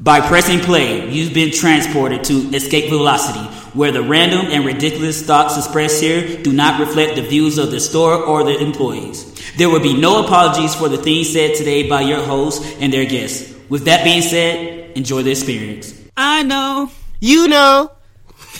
By pressing play, you've been transported to Escape Velocity, where the random and ridiculous thoughts expressed here do not reflect the views of the store or the employees. There will be no apologies for the things said today by your hosts and their guests. With that being said, enjoy the experience. I know. You know.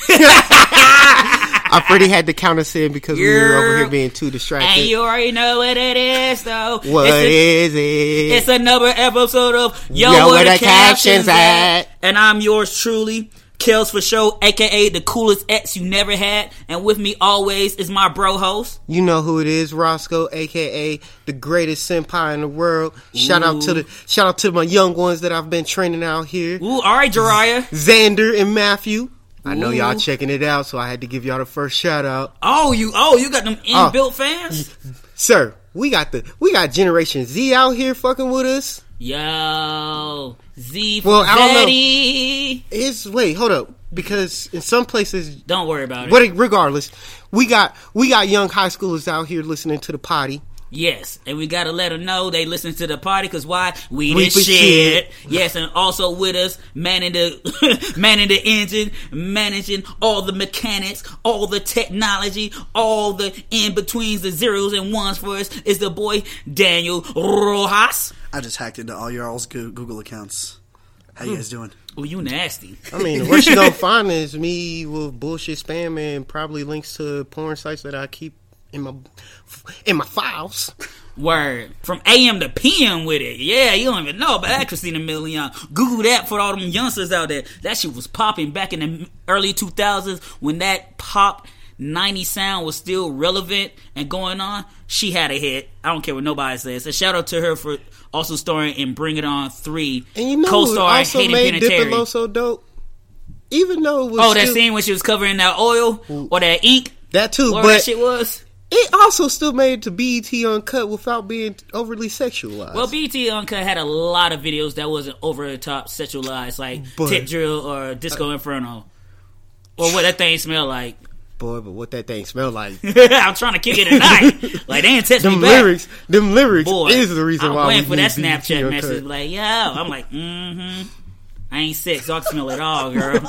I already had to count us in because we were over here being too distracted. And you already know what it is, though. What it's a, is it? It's another episode of Yo, Yo, Where, the, the Captions, Captions at? At? And I'm yours truly, Kels for Show, aka the coolest ex you never had. And with me always is my bro host. You know who it is, Roscoe, aka the greatest senpai in the world. Shout out to the shout out to my young ones that I've been training out here. Ooh, all right, Jariah. Xander and Matthew. I know y'all checking it out, so I had to give y'all the first shout out. Oh, you, oh, you got them Oh. inbuilt fans. Sir, we got the we got Generation Z out here fucking with us. Yo, Z Well, I don't know. It's wait, hold up. Because in some places Don't worry about it. But regardless, we got we got young high schoolers out here listening to the potty. Yes, and we gotta let them know they listen to the party because why we, We the shit. shit. Yes, and also with us manning the manning the engine, managing all the mechanics, all the technology, all the in betweens, the zeros and ones for us is the boy Daniel Rojas. I just hacked into all your all's Google accounts. How you hmm. guys doing? Oh, you nasty. I mean, what you gonna find is me with bullshit spam and probably links to porn sites that I keep in my in my files. Word from AM to PM with it. Yeah, you don't even know about that, Christina Milian. Google that for all them youngsters out there. That shit was popping back in the early 2000s when that pop 90 sound was still relevant and going on. She had a hit. I don't care what nobody says. A shout out to her for also starring in Bring It On 3. And you know, co-starring also Hayden made. Diplo so dope. Even though it was Oh, that still- scene when she was covering that oil or that ink. that too, Whatever that but shit was. It also still made it to BET uncut without being overly sexualized. Well, BET Uncut had a lot of videos that wasn't over the top sexualized, like But- Tip Drill or Disco Inferno, or what that thing smell like. boy, but what that thing smelled like. I'm trying to kick it tonight. like they test me them back. lyrics, them lyrics Boy, is the reason why I'm why waiting for that BET Snapchat Uncut. message. Like, yo, I'm like, mm-hmm. I ain't sick, so I can smell it all, girl.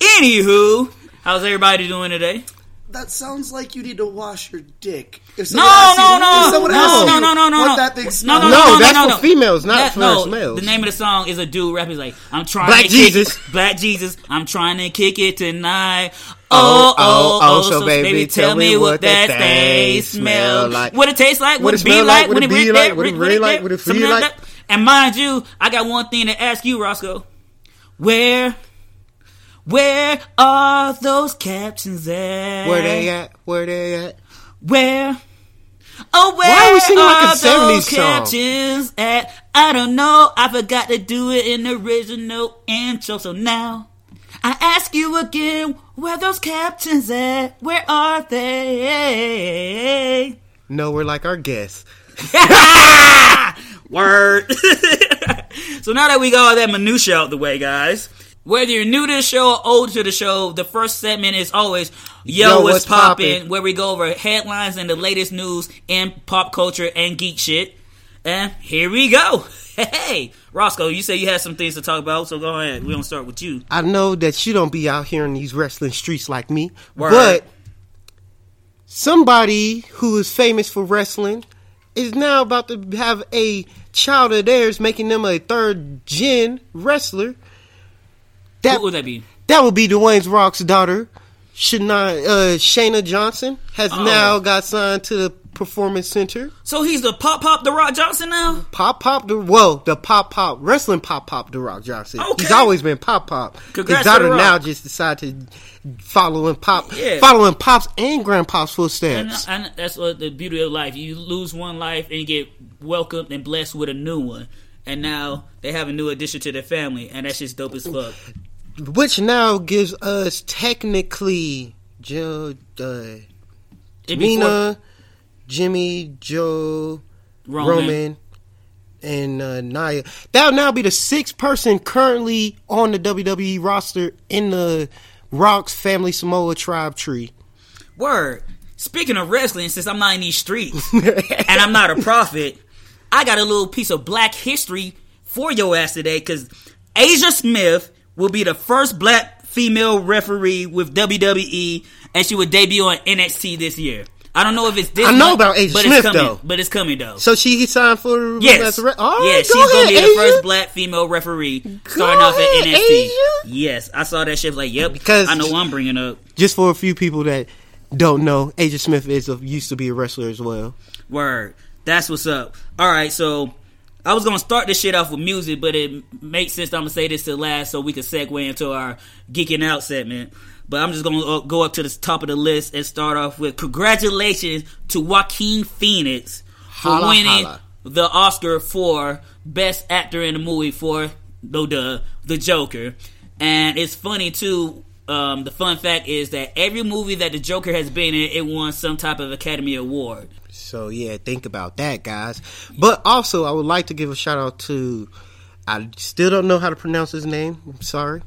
Anywho, how's everybody doing today? That sounds like you need to wash your dick. If No, someone asks no, you- no, if someone no, asks no, you no, no, no, What no. that thing No, smells no, like- No, no, that's no, for no. females, not That- for no, males. The name of the song is a dude rapping. He's like, I'm trying Black to Jesus. kick it, Black Jesus. I'm trying to kick it tonight. Oh, Oh, oh, oh, oh, oh so baby, tell me what that thing smell like. What it tastes like, what, What it it be smell like, like, what when it it be read like, that, what it read really that, like, what it something feel like like. that. And mind you, I got one thing to ask you, Roscoe. Where, where are those captions at? Where they at? Where they at? Where? Oh, where Why are we singing like a are 70s those song? captions at? I don't know. I forgot to do it in the original intro. So now I ask you again, where those captions at? Where are they? No, we're like our guests. Word. so now that we got all that minutia out the way, guys. Whether you're new to the show or old to the show, the first segment is always Yo, Yo, what's poppin', where we go over headlines and the latest news in pop culture and geek shit. And here we go. Hey, Roscoe, you say you had some things to talk about, so go ahead. We're gonna start with you. I know that you don't be out here in these wrestling streets like me, Word. but somebody who is famous for wrestling is now about to have a child of theirs, making them a third gen wrestler. That What would that be? that would be Dwayne's Rock's daughter, Shana, uh, Shayna Johnson, has Oh. now got signed to the Performance Center. So he's the Pop Pop the Rock Johnson now? Pop Pop, the whoa, the Pop Pop wrestling Pop Pop, the Rock Johnson. Okay. He's always been Pop Pop. Congrats His daughter now just decided to follow in Pop, Yeah. following Pop's and Grandpa's And, footsteps. and that's what the beauty of life. You lose one life and you get welcomed and blessed with a new one. And now they have a new addition to their family, and that's just dope as fuck. which now gives us technically Joe, uh, Mina, Jimmy, Joe, Roman. Roman, and uh, Nia. That'll now be the sixth person currently on the WWE roster in the Rock's Family Samoa tribe tree. Word. Speaking of wrestling, since I'm not in these streets and I'm not a prophet, I got a little piece of black history for your ass today because Aja Smith will be the first black female referee with WWE, and she would debut on NXT this year. I don't know if it's this. I know month, about Aja but Smith, it's coming, though. But it's coming though. So she signed for Yes. re- All right, yeah, go she's gonna ahead, be the first black female referee starting off at ahead, NXT. Aja. Yes, I saw that shit. Like, yep, Because- I know what I'm bringing up. Just for a few people that don't know, Aja Smith is a, used to be a wrestler as well. Word. That's what's up. All right, so I was gonna start this shit off with music, but it makes sense. I'm gonna say this to last so we can segue into our geeking out segment. But I'm just gonna uh, go up to the top of the list and start off with congratulations to Joaquin Phoenix for Holla, winning holla. the Oscar for Best Actor in a Movie for no duh the Joker. And it's funny too. Um, the fun fact is that every movie that the Joker has been in, it won some type of Academy Award. So yeah, think about that, guys. But also, I would like to give a shout out to. I still don't know how to pronounce his name. I'm sorry,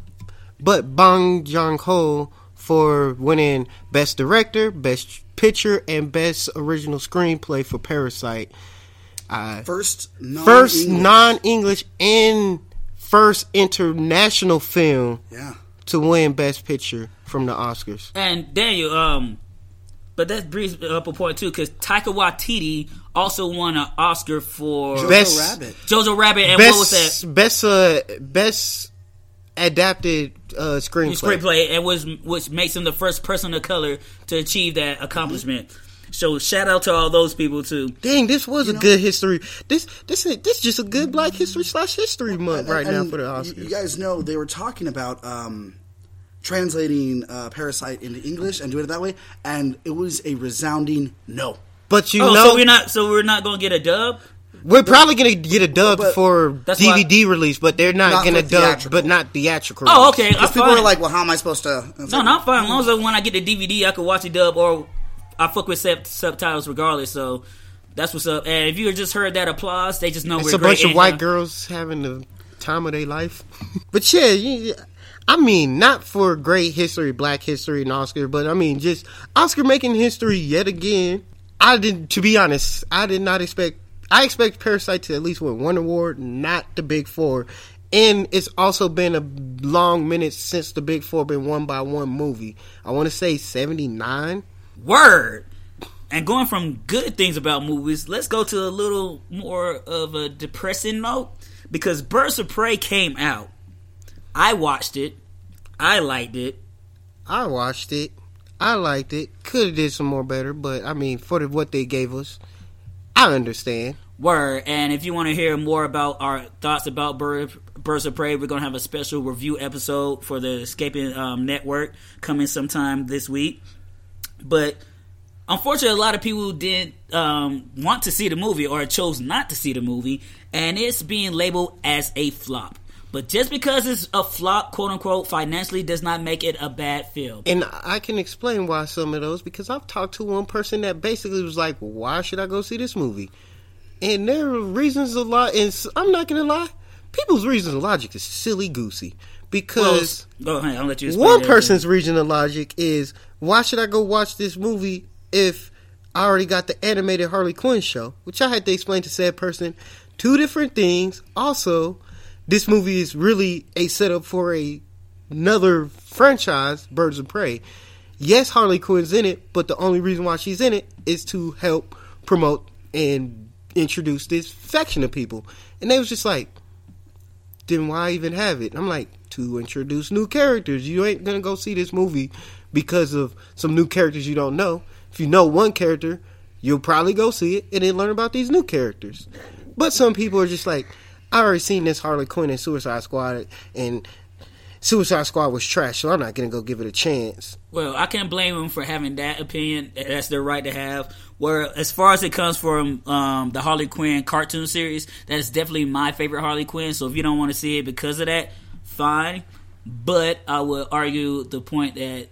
but Bong Joon Ho for winning Best Director, Best Picture, and Best Original Screenplay for Parasite. Uh, First, non first non-English and first international film Yeah. to win Best Picture from the Oscars. And Daniel, um, but that brings up a point too, because Taika Waititi also won an Oscar for Jojo Best- Rabbit. Jojo Rabbit, and what was that? best uh best adapted uh screenplay. Screenplay, and was which makes him the first person of color to achieve that accomplishment. So shout out to all those people too. Dang, this was a good history. This this is this is just a good Black History slash History Month right now for the you- Oscars. You guys know they were talking about um, translating uh, Parasite into English and doing it that way, and it was a resounding no. but you Oh, know, so we're not, so we're not gonna get a dub. we're probably gonna get a dub But- for That's DVD release, but they're not, Not gonna dub, but not theatrical. Oh, okay. I'm Because people fine. are like, "Well, how am I supposed to?" No, like, no, I'm fine. As long as when I get the DVD, I can watch it dub or I fuck with sub- subtitles regardless. So that's what's up. And if you just heard that applause, they just know It's we're a bunch of white and- girls having the time of their life. but yeah, you- I mean, not for great history, Black history, and Oscar, but I mean, just Oscar making history yet again. I did, to be honest, I did not expect. I expect Parasite to at least win one award, not the Big Four. And it's also been a long minute since the Big Four been won by one movie. I want to say seventy nine. Word. And going from good things about movies, let's go to a little more of a depressing note because Birds of Prey came out. I watched it. I liked it. I watched it. I liked it. Could have did some more better, but I mean, for the, what they gave us, I understand. Word. And if you want to hear more about our thoughts about Bird, Birds of Prey, we're going to have a special review episode for the Escaping um, Network coming sometime this week. But unfortunately, a lot of people didn't um, want to see the movie or chose not to see the movie, and it's being labeled as a flop. But just because it's a flop, quote unquote, financially, does not make it a bad film. And I can explain why some of those because I've talked to one person that basically was like, "Why should I go see this movie?" And there are reasons a lot, and I'm not gonna lie, people's reasons of logic is silly goosey because. Go ahead, I'll let you One person's reason of logic is why should I go watch this movie if I already got the animated Harley Quinn show, which I had to explain to said person two different things. Also, this movie is really a setup for a another franchise, Birds of Prey. Yes, Harley Quinn's in it, but the only reason why she's in it is to help promote and introduce this faction of people. And they was just like, then why even have it? I'm like, to introduce new characters. You ain't gonna go see this movie because of some new characters you don't know. If you know one character, you'll probably go see it and then learn about these new characters. But some people are just like, I already seen this Harley Quinn and Suicide Squad, and Suicide Squad was trash, so I'm not gonna go give it a chance. Well, I can't blame them for having that opinion. That's their right to have. Where, as far as it comes from um, the Harley Quinn cartoon series, that is definitely my favorite Harley Quinn. So if you don't want to see it because of that, fine. But I would argue the point that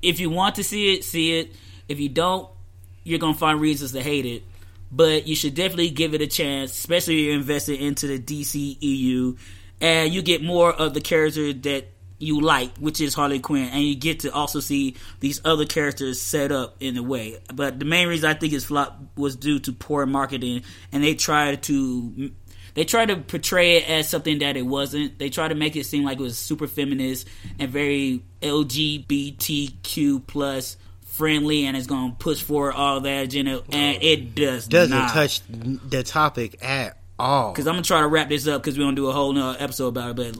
if you want to see it, see it. If you don't, you're gonna find reasons to hate it. But you should definitely give it a chance, especially if you're invested into the DCEU, and you get more of the character that you like, which is Harley Quinn, and you get to also see these other characters set up in a way. But the main reason I think it's flop was due to poor marketing, and they tried to they try to portray it as something that it wasn't. They tried to make it seem like it was super feminist and very LGBTQ plus friendly, and it's going to push forward all that agenda, and oh. it does Doesn't not. touch the topic at all. Because I'm gonna try to wrap this up because we're gonna do a whole nother episode about it. But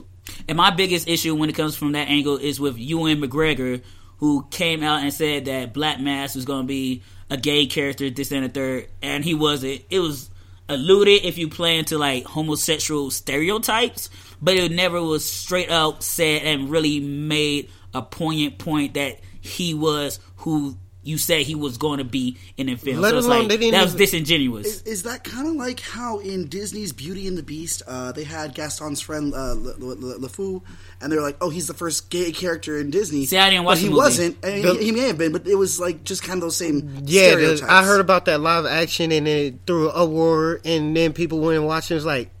and my biggest issue when it comes from that angle is with Ewan McGregor, who came out and said that Black Mask was gonna be a gay character, this and the third, and he wasn't. It was alluded if you play into like homosexual stereotypes, but it never was straight up said and really made a poignant point that he was who you said he was going to be in the film. Let so it's alone like, they didn't that was even- disingenuous. Is, is that kind of like how in Disney's Beauty and the Beast, uh, they had Gaston's friend uh, Le, Le, Le, LeFou, and they're like, "Oh, he's the first gay character in Disney." See, I didn't watch but the he movie. wasn't. And The- he, he may have been, but it was like just kind of those same Yeah, the. I heard about that live action and then it threw an award and then people went and watched it. It was like,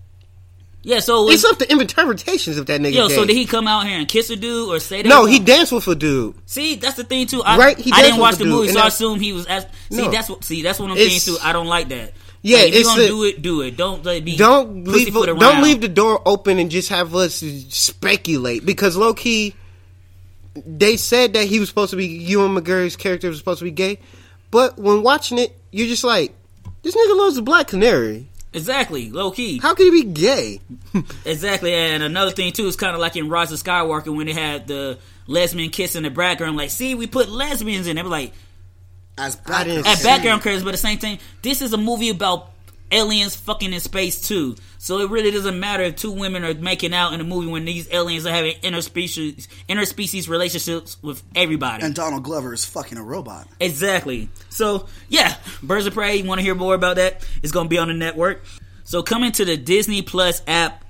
yeah, so it's up to interpretations of that nigga. Yo, so did he come out here and kiss a dude or say that? No, he danced with a dude. See, that's the thing too. I, Right, he I didn't watch the do, movie, so I assume he was. As, see, No. that's what. See, that's what I'm It's- saying too. I don't like that. Yeah, like, if you it's gonna a- do it, do it. Don't be Don't leave. pussyfoot Don't leave the door open and just have us speculate because low key, they said that he was supposed to be Ewan McGregor's character was supposed to be gay, but when watching it, you're just like, this nigga loves the Black Canary. Exactly low key. How could he be gay? Exactly, and another thing too is kind of like in Rise of Skywalker when they had the lesbian kiss in the background. Like, see, we put lesbians in. They were like, as background. at background characters, but the same thing. This is a movie about aliens fucking in space too. So it really doesn't matter if two women are making out in a movie when these aliens are having interspecies interspecies relationships with everybody. and Donald Glover is fucking a robot. Exactly. So yeah, Birds of Prey. You want to hear more about that? It's going to be on the network. So coming to the Disney Plus app,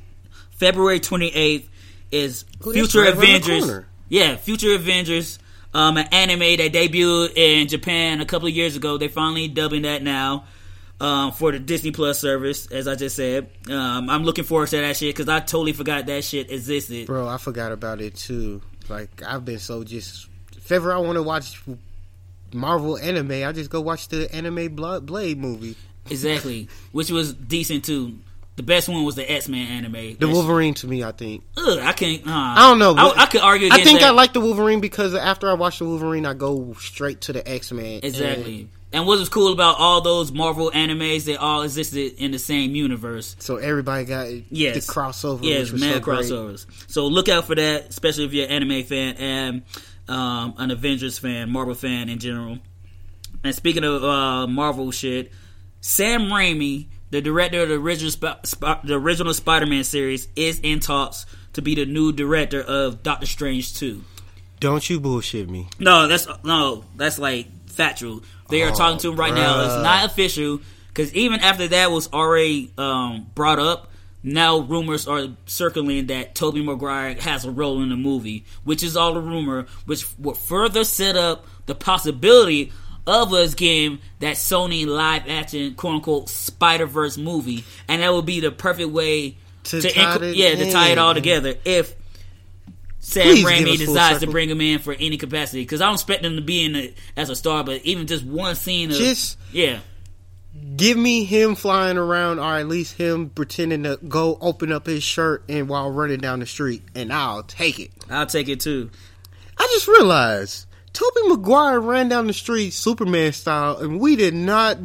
February twenty eighth is that's Future right around the Avengers. Yeah, Future Avengers. Um, an anime that debuted in Japan a couple of years ago. They're finally dubbing that now. Um, for the Disney Plus service, as I just said, um, I'm looking forward to that shit because I totally forgot that shit existed. Bro, I forgot about it too. Like I've been so just if ever I want to watch Marvel anime, I just go watch the anime Blade movie. Exactly, which was decent too. The best one was the X Men anime. The That Wolverine to me, I think. Ugh, I can't. Uh, I don't know. I, I could argue. I think that. I like the Wolverine because after I watch the Wolverine, I go straight to the X Men. exactly. And what was cool about all those Marvel animes? They all existed in the same universe. So everybody got Yes, the crossover. Yes, mad so great. crossovers. So look out for that, especially if you're an anime fan and um, an Avengers fan, Marvel fan in general. And speaking of uh, Marvel shit, Sam Raimi, the director of the original Sp- Sp- the original Spider-Man series, is in talks to be the new director of Doctor Strange 2. Don't you bullshit me. No, that's no, that's like factual. They are Oh, talking to him right now. It's not official because even after that was already um, brought up, now rumors are circling that Tobey Maguire has a role in the movie, which is all a rumor, which will further set up the possibility of us getting that Sony live action quote unquote Spider Verse movie, and that would be the perfect way To to, tie inc- it yeah to tie it all together if Sam Please Raimi decides to bring him in for any capacity because I don't expect him to be in it as a star, but even just one scene of Just- yeah, Give me him flying around, or at least him pretending to go open up his shirt and while running down the street, and I'll take it. I'll take it too. I just realized Tobey Maguire ran down the street Superman style, and we did not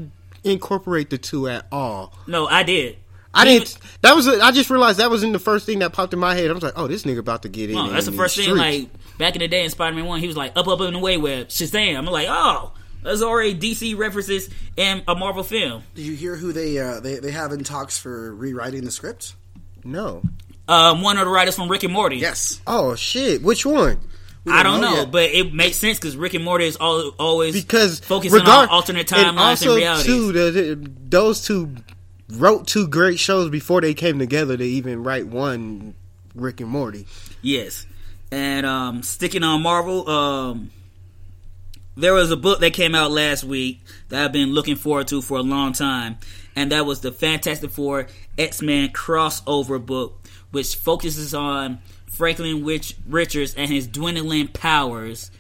incorporate the two at all. No, I did. I Even- didn't. That was. I just realized that wasn't the first thing that popped in my head. I was like, "Oh, this nigga about to get in." No, that's the first thing. streets. Like back in the day in Spider Man One, he was like up, up in the way web Shazam. I'm like, oh, there's already DC references in a Marvel film. Did you hear who they uh, they they have in talks for rewriting the script? no. Um, one of the writers from Rick and Morty. Yes, Oh shit! Which one? We I don't know, yet. but it makes sense because Rick and Morty is all, always Because focusing regard- on alternate timelines and, also realities. too, the, the- those two wrote two great shows before they came together to even write one Rick and Morty. Yes. And um, sticking on Marvel, um, there was a book that came out last week that I've been looking forward to for a long time, and that was the Fantastic Four X Men crossover book, which focuses on Franklin Rich- Richards and his dwindling powers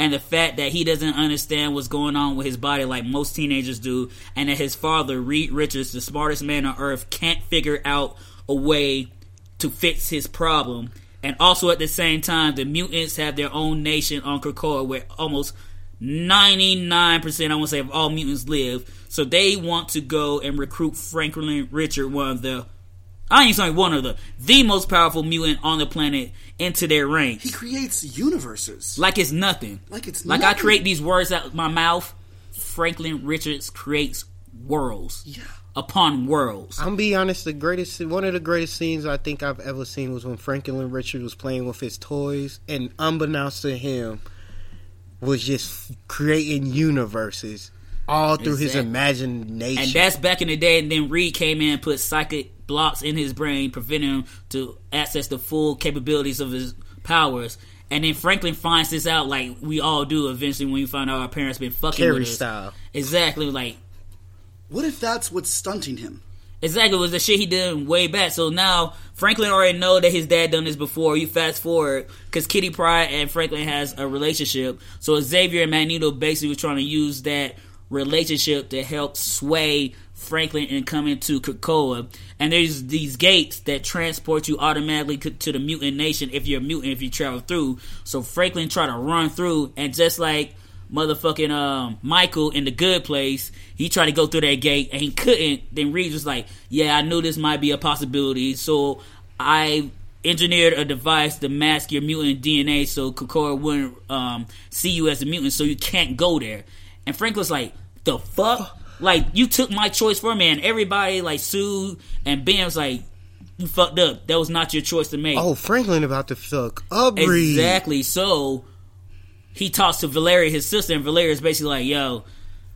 and the fact that he doesn't understand what's going on with his body like most teenagers do, and that his father, Reed Richards, the smartest man on earth, can't figure out a way to fix his problem. And also at the same time, the mutants have their own nation on Krakoa where almost 99%, I want to say, of all mutants live. So they want to go and recruit Franklin Richard, one of the, I ain't saying one of the, the most powerful mutant on the planet, into their ranks. He creates universes. Like it's nothing. Like it's Like I create these words out of my mouth. Franklin Richards creates worlds. Yeah. Upon worlds. I'm gonna be honest. The greatest, one of the greatest scenes I think I've ever seen was when Franklin Richard was playing with his toys, and unbeknownst to him, was just creating universes all through his imagination. And that's back in the day. And then Reed came in and put psychic blocks in his brain, preventing him to access the full capabilities of his powers. And then Franklin finds this out, like we all do eventually when we find out our parents been fucking Carrie with us. style. Exactly, like What if that's what's stunting him? exactly was the shit he did way back. So now Franklin already know that his dad done this before. You fast forward because Kitty Pryde and Franklin has a relationship. So Xavier and Magneto basically was trying to use that relationship to help sway Franklin and come into Krakoa. And there's these gates that transport you automatically to the mutant nation if you're a mutant if you travel through. So Franklin tried to run through, and just like motherfucking um, Michael in the good place, he tried to go through that gate and he couldn't. Then Reed was like, "Yeah, I knew this might be a possibility, so I." Engineered a device to mask your mutant DNA so Krakoa wouldn't um, see you as a mutant, so you can't go there. And Franklin's like, "The fuck? Like you took my choice for me?" And everybody like Sue and was like, "You fucked up. That was not your choice to make." oh, Franklin about to fuck up Exactly. So he talks to Valeria, his sister, and Valeria is basically like, "Yo,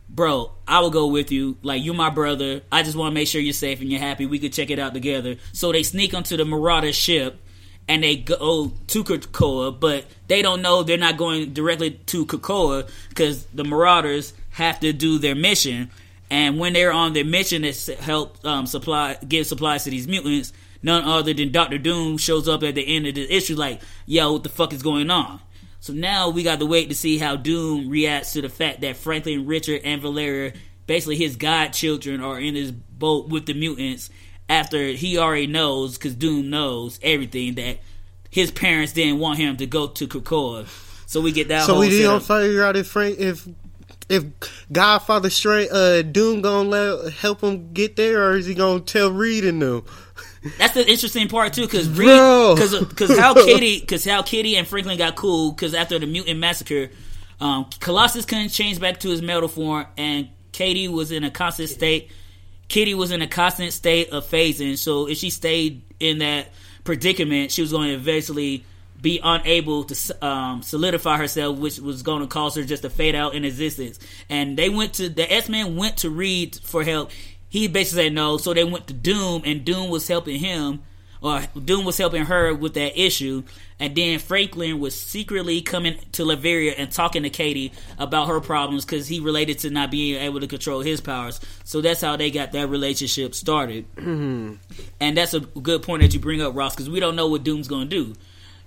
bro, I will go with you. Like, you're my brother. I just want to make sure you're safe and you're happy. We could check it out together." So they sneak onto the Marauder ship. And they go to Krakoa, but they don't know they're not going directly to Krakoa because the Marauders have to do their mission. And when they're on their mission to help um, supply, give supplies to these mutants, none other than Doctor Doom shows up at the end of the issue, like, "Yo, what the fuck is going on?" So now we got to wait to see how Doom reacts to the fact that Franklin, Richard, and Valeria, basically his godchildren, are in his boat with the mutants. After he already knows, because Doom knows everything that his parents didn't want him to go to Krakoa. So we get that. So we don't figure out if Frank if if Godfather Straight uh Doom gonna let help him get there, or is he gonna tell Reed and them? That's the interesting part too, because Bro. because because how Kitty because how Kitty and Franklin got cool because after the mutant massacre, um, Colossus couldn't change back to his metal form, and Katie was in a constant state. Kitty was in a constant state of phasing, so if she stayed in that predicament, she was going to eventually be unable to um, solidify herself, which was going to cause her just to fade out in existence. And they went to the X Men went to Reed for help. He basically said no, so they went to Doom, and Doom was helping him, or Doom was helping her with that issue. And then Franklin was secretly coming to Latveria and talking to Katie about her problems because he related to not being able to control his powers. So that's how they got that relationship started. And that's a good point that you bring up, Ross, because we don't know what Doom's going to do.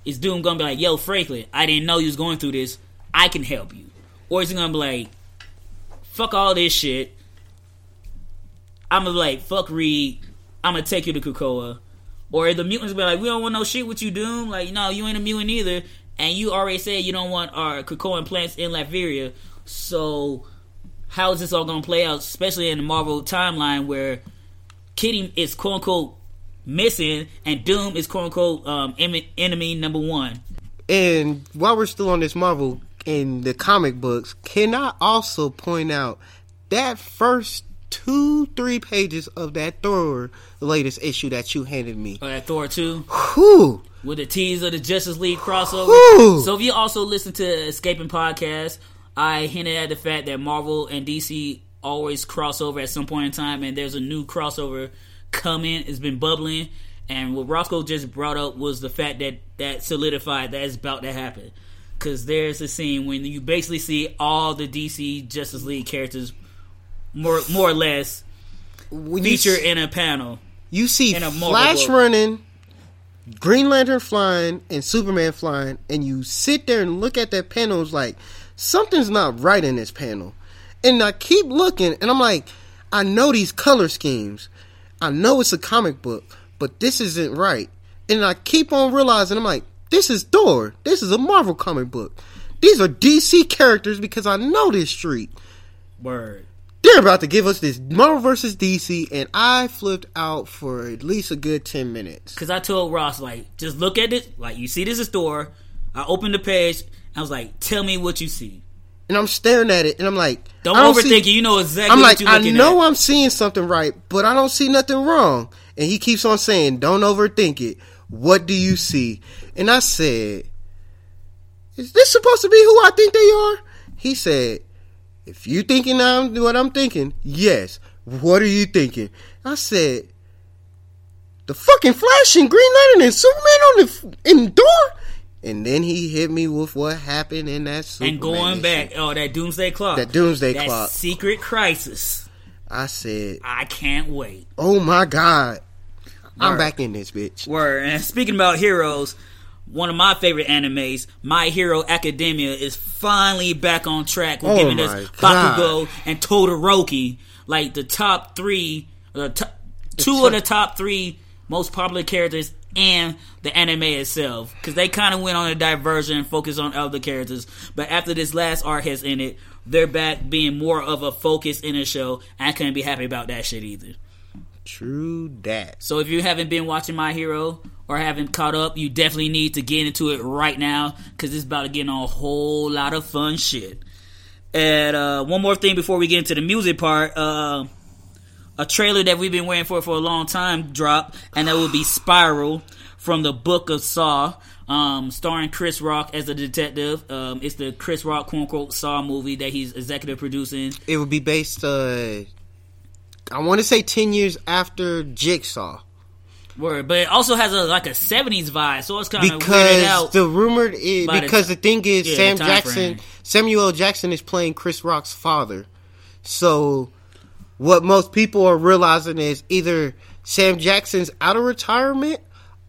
Is Doom to be like, yo, Franklin, I didn't know you was going through this. I can help you. Or is he to be like, fuck all this shit. I'm to be like, fuck Reed. I'm to take you to Krakoa. Or the mutants be like, we don't want no shit with you, Doom. Like, no, you ain't a mutant either. And you already said you don't want our Krakoan plants in Latveria. So, how is this all to play out, especially in the Marvel timeline where Kitty is quote unquote missing and Doom is quote unquote um, enemy number one? And while we're still on this Marvel in the comic books, can I also point out that first two, three pages of that Thor latest issue that you handed me? Or that Thor 2 Whew! with the tease of the Justice League crossover. So if you also listen to Escaping Podcast, I hinted at the fact that Marvel and DC always crossover at some point in time, and there's a new crossover coming. It's been bubbling, and what Roscoe just brought up was the fact that that solidified that it's about to happen. Because there's a scene when you basically see all the DC Justice League characters, more more or less, When feature in a panel. You see in a Flash book. running, Green Lantern flying, and Superman flying, and you sit there and look at that panel. It's like something's not right in this panel. And I keep looking, and I'm like, I know these color schemes. I know it's a comic book, but this isn't right. And I keep on realizing, I'm like, this is Thor. This is a Marvel comic book. These are DC characters because I know this street. Word. They're about to give us this Marvel versus DC, and I flipped out for at least a good 10 minutes. Because I told Ross, like, just look at it. Like, you see this is Thor. I opened the page. I was like, tell me what you see. And I'm staring at it, and I'm like, Don't, I overthink see- it. You know exactly I'm what like, I know at. I'm seeing something right, but I don't see nothing wrong. And he keeps on saying, don't overthink it. What do you see? And I said, is this supposed to be who I think they are? He said, if you thinking I'm what I'm thinking, yes. What are you thinking? I said, the fucking Flash and Green Lantern and Superman on the in door. And then he hit me with what happened in that Superman and going issue. back, oh, that Doomsday Clock. That Doomsday that Clock. Secret Crisis. I said, I can't wait. Oh my god. I'm back in this bitch. Word. And speaking about heroes, one of my favorite animes, My Hero Academia, is finally back on track with Oh giving us God. Bakugo and Todoroki, like the top three, uh, the to- two top- of the top three most popular characters in the anime itself. Because they kind of went on a diversion and focused on other characters. But after this last arc has ended, they're back being more of a focus in the show. I couldn't be happy about that shit either. True that. So if you haven't been watching My Hero or haven't caught up, you definitely need to get into it right now because it's about to get on a whole lot of fun shit. And uh, one more thing before we get into the music part, uh, a trailer that we've been waiting for for a long time drop, and that would be Spiral from the Book of Saw, um, starring Chris Rock as a detective. Um, it's the Chris Rock quote unquote Saw movie that he's executive producing. It would be based uh I want to say 10 years after Jigsaw Word, but it also has a like a '70s vibe, so it's kind of weirded because out. the rumored is by the because the thing is yeah, Sam Jackson frame. Samuel Jackson is playing Chris Rock's father. So what most people are realizing is either Sam Jackson's out of retirement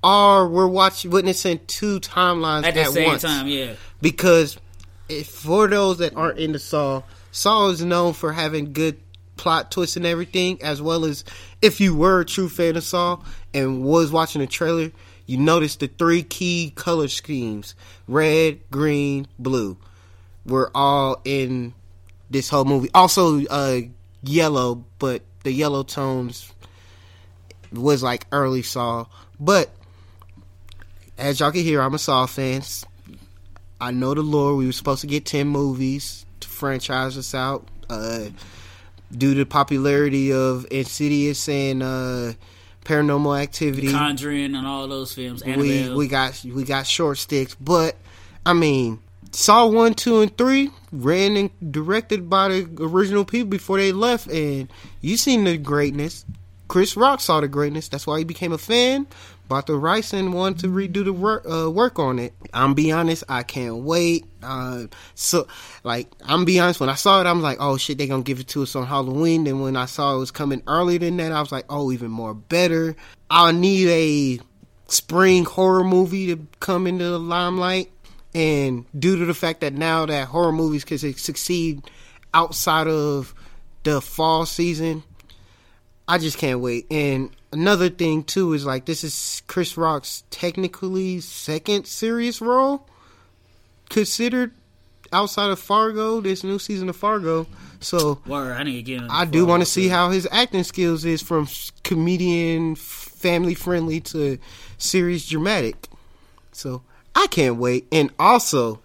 or we're watching witnessing two timelines at at, the same once. time, yeah. because if, for those that aren't into Saw, Saw is known for having good plot twists and everything, as well as if you were a true fan of Saw and was watching the trailer, you noticed the three key color schemes: red, green, blue, were all in this whole movie. Also, uh, yellow, but the yellow tones was like early Saw, but. As y'all can hear, I'm a Saw fan. I know the lore. We were supposed to get ten movies to franchise us out. Uh, due to the popularity of Insidious and uh, Paranormal Activity, Conjuring and all those films. we we got we got short sticks. But I mean, Saw one, two, and three ran and directed by the original people before they left, and you seen the greatness. Chris Rock saw the greatness. That's why he became a fan. Bought the rights and wanted to redo the work uh, work on it. I'm be honest, I can't wait. Uh, so, like, I'm be honest. When I saw it, I'm like, oh shit, they gonna give it to us on Halloween. Then when I saw it was coming earlier than that, I was like, oh, even more better. I need a spring horror movie to come into the limelight. And due to the fact that now that horror movies can succeed outside of the fall season, I just can't wait. And another thing too is like this is Chris Rock's technically second serious role considered outside of Fargo, this new season of Fargo. So Word, I need to get. I do want to see how his acting skills is from comedian, family friendly to serious dramatic. So I can't wait. And also,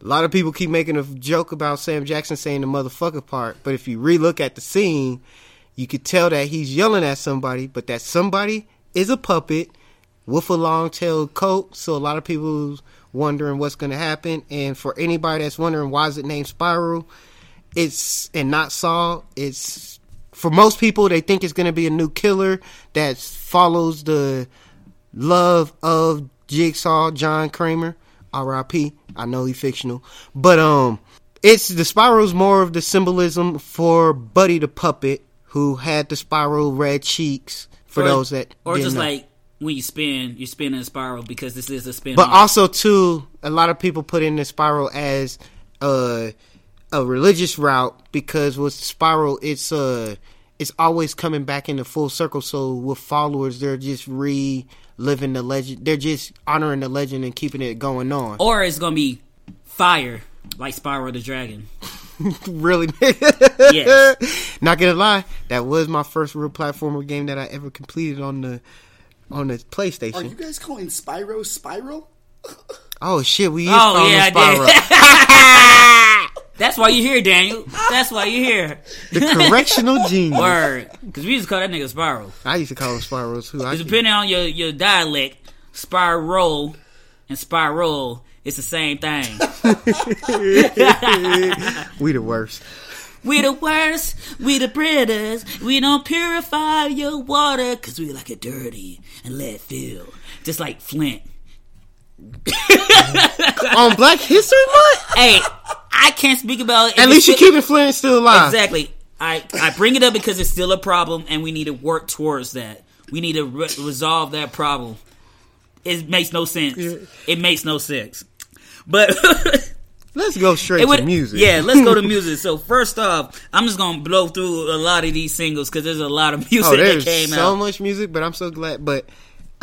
a lot of people keep making a joke about Sam Jackson saying the motherfucker part, but if you relook at the scene, you could tell that he's yelling at somebody, but that somebody is a puppet with a long tailed coat. So a lot of people wondering what's going to happen. And for anybody that's wondering why is it named Spiral, it's and not Saw. It's for most people they think it's going to be a new killer that follows the love of Jigsaw John Kramer, R.I.P. I know he's fictional, but um, it's the spiral's more of the symbolism for Buddy the puppet who had the spiral red cheeks. For or, those that or just know. like when you spin, you spin in a spiral because this is a spin. But also too, a lot of people put in the spiral as uh a religious route because with Spiral, it's uh it's always coming back into full circle. So with followers, they're just reliving the legend. They're just honoring the legend and keeping it going on. Or it's gonna be fire, like Spyro the Dragon. really? Yes. Not gonna lie, that was my first real platformer game that I ever completed on the on the PlayStation. Are you guys calling Spyro Spiral? Oh shit, we is Oh calling yeah, it I Spiral. did. That's why you're here, Daniel. That's why you're here. the correctional genius. Word, because we used to call that nigga Spiral. I used to call him Spiral too. I depending on your your dialect, Spiral and Spiral, it's the same thing. we the worst. We the worst, we the predators. We don't purify your water because we like it dirty and let it fill. Just like Flint. on Black History Month. Hey, I can't speak about it. At least you keeping Flint still alive. Exactly. I, I bring it up because it's still a problem and we need to work towards that. We need to re- resolve that problem. It makes no sense. It makes no sense. But Let's go straight would, to music. yeah, let's go to music. So first off, I'm just gonna blow through a lot of these singles because there's a lot of music oh, that came so out. So much music, but I'm so glad. But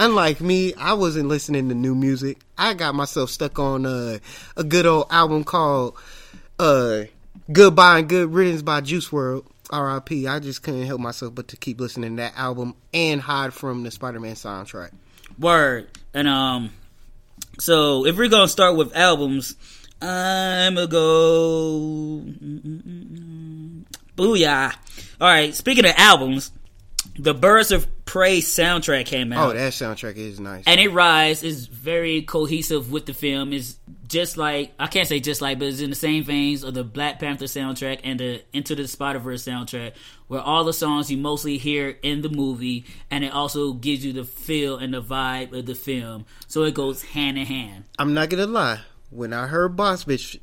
unlike me, I wasn't listening to new music. I got myself stuck on uh, a good old album called uh, "Goodbye and Good Riddance" by Juice WRLD. R.I.P. I just couldn't help myself but to keep listening to that album and hide from the Spider-Man soundtrack. Word. And um so if we're gonna start with albums, I'm gonna go Booyah. Alright, speaking of albums, the Birds of Prey soundtrack came out. Oh, that soundtrack is nice. and it rise is very cohesive with the film. Is just like I can't say just like, but it's in the same veins of the Black Panther soundtrack and the Into the Spider Verse soundtrack, where all the songs you mostly hear in the movie, and it also gives you the feel and the vibe of the film. So it goes hand in hand. I'm not gonna lie. When I heard "Boss Bitch,"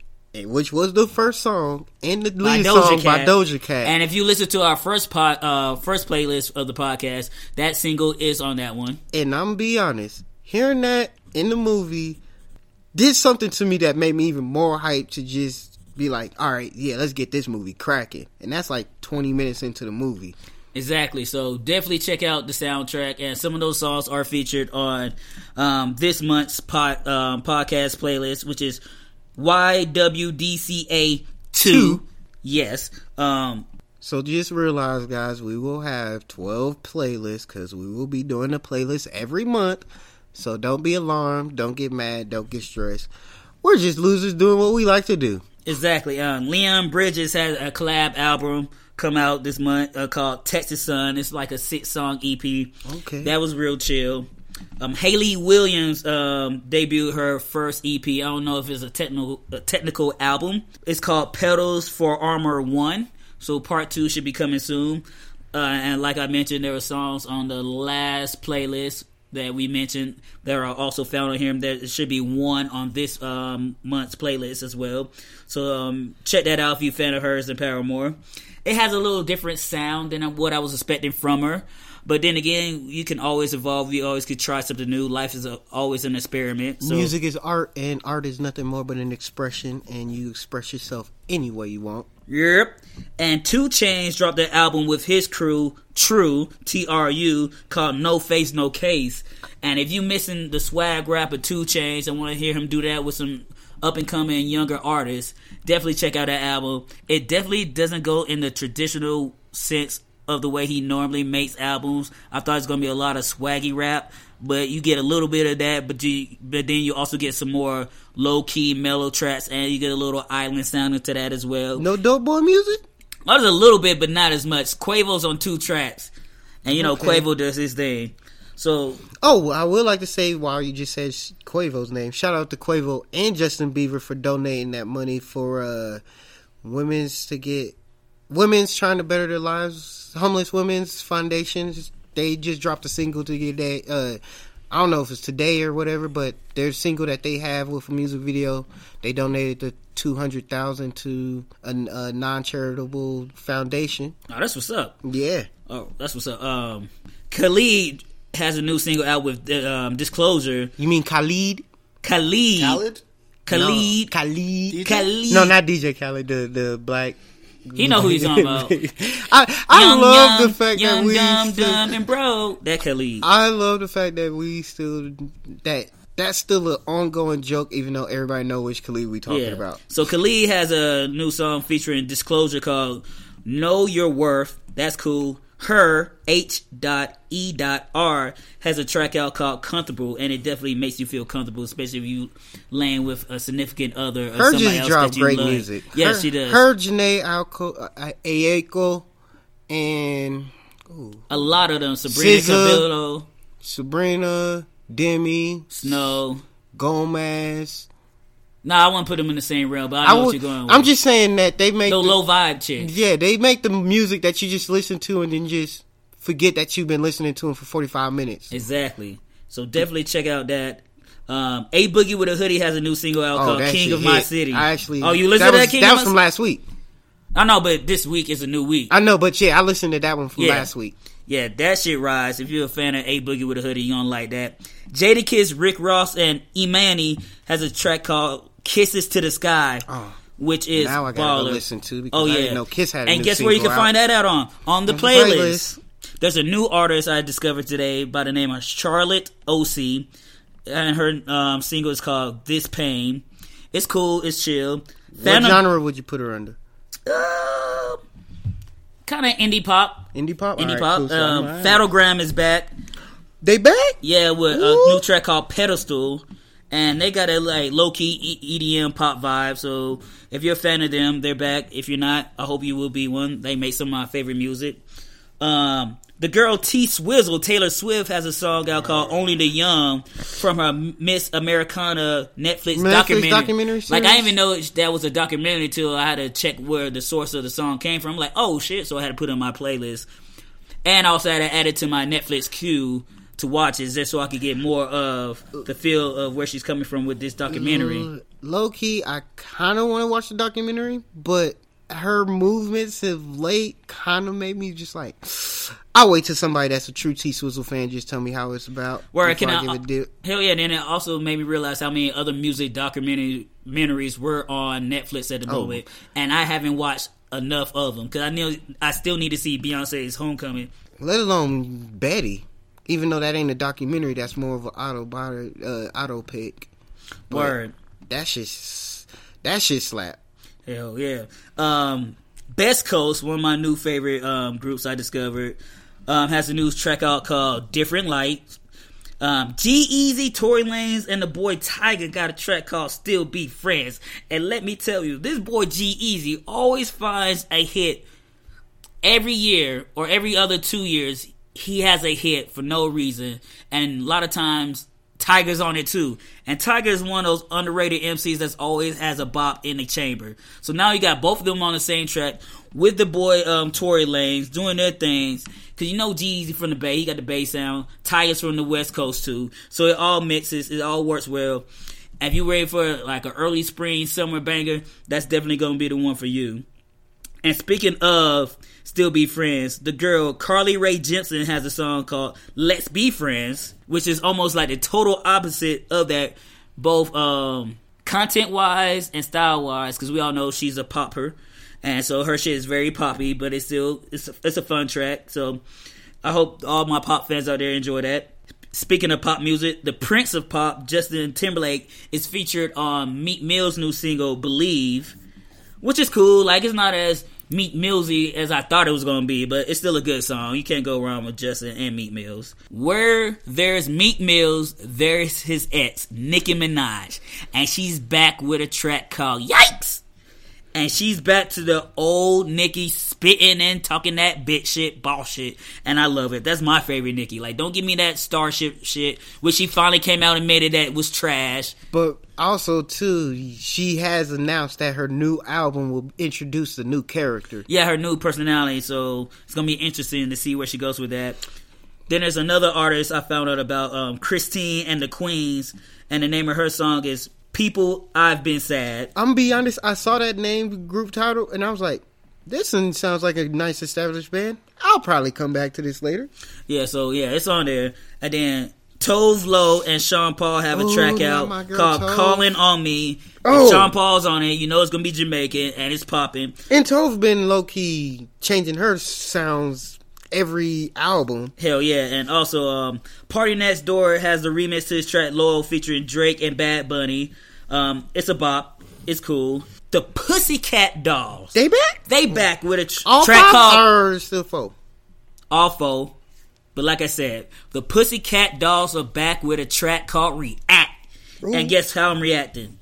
which was the first song and the lead song by Doja Cat, And if you listen to our first pod, uh, first playlist of the podcast, that single is on that one. and I'm gonna be honest, hearing that in the movie did something to me that made me even more hyped to just be like, all right, yeah, let's get this movie cracking. And that's like 20 minutes into the movie. Exactly. So definitely check out the soundtrack, and some of those songs are featured on um, this month's pod, um, podcast playlist, which is YWDCA two. Yes. Um, So just realize, guys, we will have 12 playlists because we will be doing a playlist every month. So don't be alarmed. Don't get mad. Don't get stressed. We're just losers doing what we like to do. exactly. Um, Leon Bridges has a collab album come out this month uh, called Texas Sun. It's like a six song EP. Okay. That was real chill. Um, Hayley Williams um, debuted her first EP. I don't know if it's a technical a technical album. It's called Petals for Armor One. So part two should be coming soon. Uh, and like I mentioned, there were songs on the last playlist that we mentioned that are also found on here. There should be one on this um, month's playlist as well. So um, check that out if you're a fan of hers and Paramore. It has a little different sound than what I was expecting from her. But then again, you can always evolve. You always could try something new. Life is a, always an experiment. So, Music is art, and art is nothing more but an expression, and you express yourself any way you want. Yep. And 2 Chainz dropped their album with his crew, True, T R U, called No Face, No Case. And if you missing the swag rap of 2 Chainz and want to hear him do that with some up and coming younger artists, definitely check out that album. It definitely doesn't go in the traditional sense of the way he normally makes albums. I thought it's gonna be a lot of swaggy rap, but you get a little bit of that, but you but then you also get some more low key mellow tracks and you get a little island sound into that as well. No dope boy music? There's a little bit, but not as much. Quavo's on two tracks, and you know Okay. Quavo does his thing. So Oh, I would like to say while you just said Quavo's name, shout out to Quavo and Justin Bieber for donating that money for uh women's to get women's trying to better their lives, homeless women's foundations. They just dropped a single to get that. Uh, I don't know if it's today or whatever, but their single that they have with a music video, they donated the two hundred thousand to a, a non-charitable foundation. oh, that's what's up. Yeah, Oh, that's what's up. Um, Khalid has a new single out with um, Disclosure. you mean Khalid? Khalid, Khaled? Khalid. Khalid. Khalid. No, not DJ Khaled. The the black. He know who he's talking about. I I Young, love young, the fact young, that we. dumb, still- dumb, and bro. That Khalid. I love the fact that we still that that's still an ongoing joke, even though everybody know which Khalid we talking about. So Khalid has a new song featuring Disclosure called "Know Your Worth." That's cool. Her H dot E dot R has a track out called "Comfortable," and it definitely makes you feel comfortable, especially if you laying with a significant other. Or Her somebody just else dropped that you great love. music. Yeah, her, she does. Her Janae Alco, uh, Aiko, and ooh, a lot of them. Sabrina SZA. Cabello, Sabrina, Demi, Snow. Gomez. Nah, I won't put them in the same realm, but I know I what would, you're going with. I'm just saying that they make the the- low vibe chick. Yeah, they make the music that you just listen to and then just forget that you've been listening to them for 45 minutes. Exactly. So definitely check out that. Um, a Boogie with a Hoodie has a new single out called Oh, that King shit of My. City. I actually. Oh, you listen that to was, that King That was from last week. I know, but this week is a new week. I know, but yeah, I listened to that one from Yeah. last week. Yeah, that shit rise. If you're a fan of A Boogie with a Hoodie, you don't like that. Jadakiss, Rick Ross, and Imani has a track called Kisses to the Sky, Oh. which is Now I gotta go listen to because Oh I yeah, didn't know Kiss had a and guess where you can single find that out on on the On playlist. playlist. There's a new artist I discovered today by the name of Charlotte OC, and her um, single is called "This Pain." It's cool. It's chill. What genre would you put her under? kind of indie pop. Indie pop. Indie Alright, pop. cool, so um. Phantogram is back. They back? Yeah, with a new track called Pedestal. And they got a like low key EDM pop vibe. So if you're a fan of them, they're back. If you're not, I hope you will be one. They make some of my favorite music. Um, the girl T Swizzle, Taylor Swift, has a song out called "Only the Young" from her Miss Americana Netflix, Netflix documentary. documentary like I didn't even know it- that was a documentary until I had to check where the source of the song came from. I'm like, oh shit! So I had to put it on my playlist, and I also had to add it to my Netflix queue to watch is just so I could get more of the feel of where she's coming from with this documentary. Uh, Low key, I kind of want to watch the documentary, but her movements of late kind of made me just like. I'll wait till somebody that's a true T Swizzle fan just tell me how it's about. Where can I, give a dip. hell yeah? Then it also made me realize how many other music documentaries were on Netflix at the Oh. moment, and I haven't watched enough of them because I know I still need to see Beyonce's Homecoming. Let alone Betty, even though that ain't a documentary, that's more of an auto body, uh, auto pick. But Word. That shit, that shit slap. Hell yeah. Um, Best Coast, one of my new favorite um, groups I discovered, um, has a new track out called Different Lights. Um, G-Eazy, Tory Lanez, and the boy Tyga got a track called Still Be Friends. And let me tell you, this boy G Easy always finds a hit every year or every other two years. He has a hit for no reason. And a lot of times, Tyga's on it too. And Tyga is one of those underrated MCs that's always has a bop in the chamber. So now you got both of them on the same track with the boy um, Tory Lanez doing their things. Cause you know G-Eazy from the Bay, he got the Bay sound. Tyga's from the West Coast too. So it all mixes, it all works well. If you're ready for like an early spring summer banger, that's definitely gonna be the one for you. And speaking of still be friends, the girl Carly Rae Jepsen has a song called "Let's Be Friends," which is almost like the total opposite of that, both um, content wise and style wise. Because we all know she's a popper, and so her shit is very poppy, but it's still it's a, it's a fun track. So I hope all my pop fans out there enjoy that. Speaking of pop music, the Prince of Pop, Justin Timberlake, is featured on Meek Mill's new single "Believe." Which is cool. Like it's not as Meek Millsy as I thought it was gonna be, but it's still a good song. You can't go wrong with Justin and Meek Mills. Where there's Meek Mills, there's his ex Nicki Minaj, and she's back with a track called "Yikes." And she's back to the old Nicki spitting and talking that bitch shit, boss shit. And I love it. That's my favorite Nicki. Like, don't give me that Starship shit, which she finally came out and admitted that was trash. But also too, she has announced that her new album will introduce a new character. yeah, her new personality. So it's gonna be interesting to see where she goes with that. Then there's another artist I found out about, um, Christine and the Queens, and the name of her song is "People I've Been Sad." I'm gonna be honest. I saw that name group title and I was like, "This one sounds like a nice established band." I'll probably come back to this later. Yeah, so yeah, it's on there. And then Tove Lo and Sean Paul have a Ooh, track out girl, called Tove. "Calling on Me." Oh. Sean Paul's on it. You know it's gonna be Jamaican and it's popping. And Tove been low key changing her sounds every album. Hell yeah! And also, um, PartyNextDoor has the remix to his track "Loyal" featuring Drake and Bad Bunny. Um, it's a bop. It's cool. The Pussycat Dolls. They back? They back with a tr- All track five called or still four? Awful. But like I said, the Pussycat Dolls are back with a track called React. And guess how I'm reacting?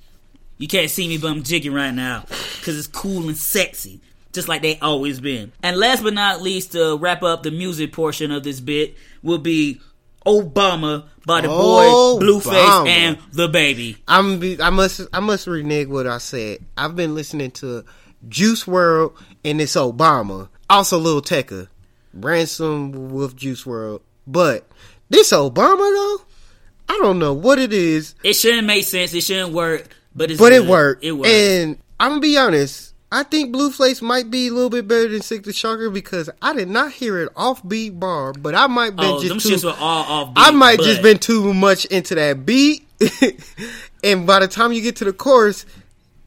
You can't see me, but I'm jigging right now. Because it's cool and sexy. Just like they always been. And last but not least, to wrap up the music portion of this bit, will be Obama by the boy oh, Blueface Obama. and the baby. I'm be, I must I must renege what I said. I've been listening to Juice WRLD and this Obama. Also Lil Tecca. Ransom with Juice WRLD. But this Obama though, I don't know what it is, It shouldn't make sense. It shouldn't work. But it's but it worked. It worked. And I'm gonna be honest. I think Blueface might be a little bit better than Silk the Shocker because I did not hear an offbeat bar, but I might been oh, them just too, shits were all off. I might but- just been too much into that beat, and by the time you get to the chorus,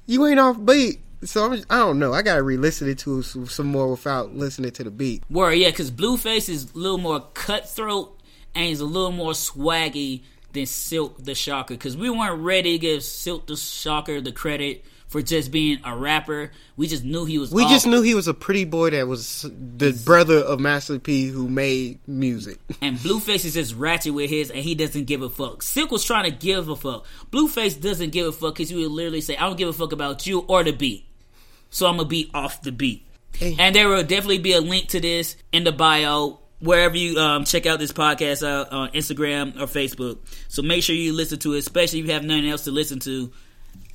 you ain't off beat. So I'm, I don't know. I gotta re-listen it to some, some more without listening to the beat. Word, yeah, because Blueface is a little more cutthroat and he's a little more swaggy than Silk the Shocker. Because we weren't ready to give Silk the Shocker the credit for just being a rapper. We just knew he was. We off. just knew he was a pretty boy that was the brother of Master P who made music. And Blueface is just ratchet with his, and he doesn't give a fuck. Silk was trying to give a fuck. Blueface doesn't give a fuck because he would literally say, "I don't give a fuck about you or the beat." So I'm gonna be off the beat. Hey. And there will definitely be a link to this in the bio wherever you um, check out this podcast out on Instagram or Facebook. So make sure you listen to it, especially if you have nothing else to listen to.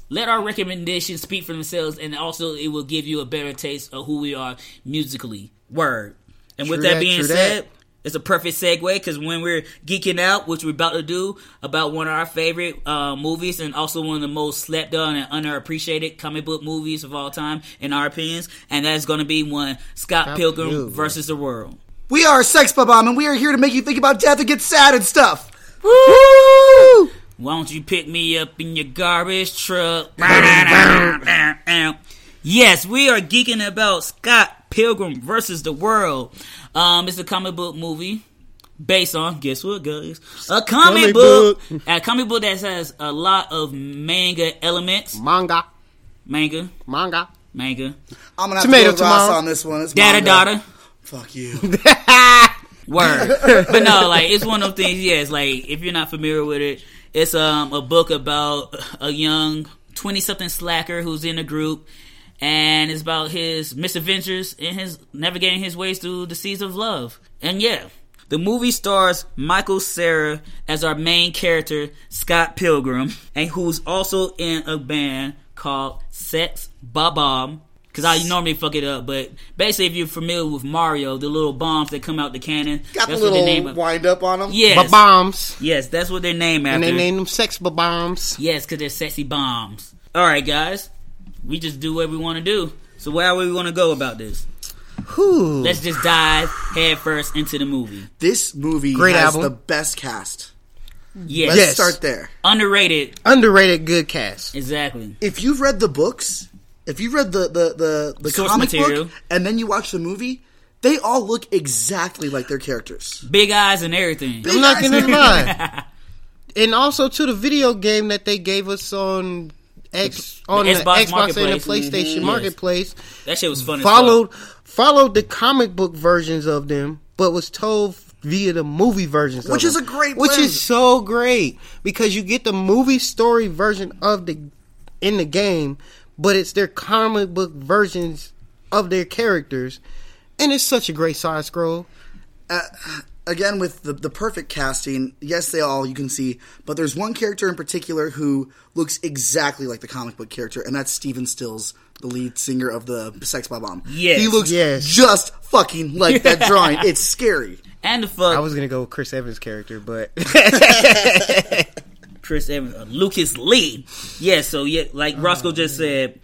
Let our recommendations speak for themselves, and also it will give you a better taste of who we are musically. Word. And with that that, being said, that. it's a perfect segue because when we're geeking out, which we're about to do about one of our favorite uh, movies and also one of the most slept on and underappreciated comic book movies of all time, in our opinions, and that's going to be one Scott Scott Pilgrim Pilgrim. versus the World. We are Sex Bob-Omb, and we are here to make you think about death and get sad and stuff. Woo! Why don't you pick me up in your garbage truck? yes, we are geeking about Scott Pilgrim versus the World. Um, it's a comic book movie based on guess what, guys? A comic, Comic book, book. a comic book that has a lot of manga elements. Manga, Manga, manga. manga, I'm gonna have Tomato, to go with tomato. on this one. It's data, manga. data. Fuck you. Word. but no, like it's one of those things, yes, like if you're not familiar with it, it's um a book about a young twenty something slacker who's in a group and it's about his misadventures and his navigating his ways through the seas of love. And yeah. The movie stars Michael Cera as our main character, Scott Pilgrim, and who's also in a band called Sex Bob-Omb. Cause I normally fuck it up, but basically, if you're familiar with Mario, the little bombs that come out the cannon, Got the that's what they name little it. wind up on them. Yes, bombs. yes, that's what they name after. And they named them sex bombs. Yes, because they're sexy bombs. All right, guys, we just do what we want to do. So where are we going to go about this? Whew. Let's just dive head first into the movie. This movie Great has album. the best cast. Yes, Let's Yes. start there. underrated. Underrated good cast. Exactly. If you've read the books, if you've read the the the, the Source comic material. book, and then you watch the movie, they all look exactly like their characters. Big eyes and everything. I'm not gonna lie. And also to the video game that they gave us on X on the, Xbox Xbox, and the Marketplace. PlayStation Mhm. Marketplace. That shit was fun. as Followed followed the comic book versions of them, but was told via the movie versions, Which of is them. a great which blend. is so great because you get the movie story version of the in the game, but it's their comic book versions of their characters, and it's such a great side scroll. Uh, again, with the the perfect casting, yes, they all you can see, but there's one character in particular who looks exactly like the comic book character, and that's Stephen Stills, the lead singer of the Sex Bob-Omb. Yes. he looks Yes. just fucking like that drawing. It's scary. And the fuck, I was gonna go with Chris Evans' character, but Chris Evans, uh, Lucas Lee. Yeah, so yeah, like Roscoe just said,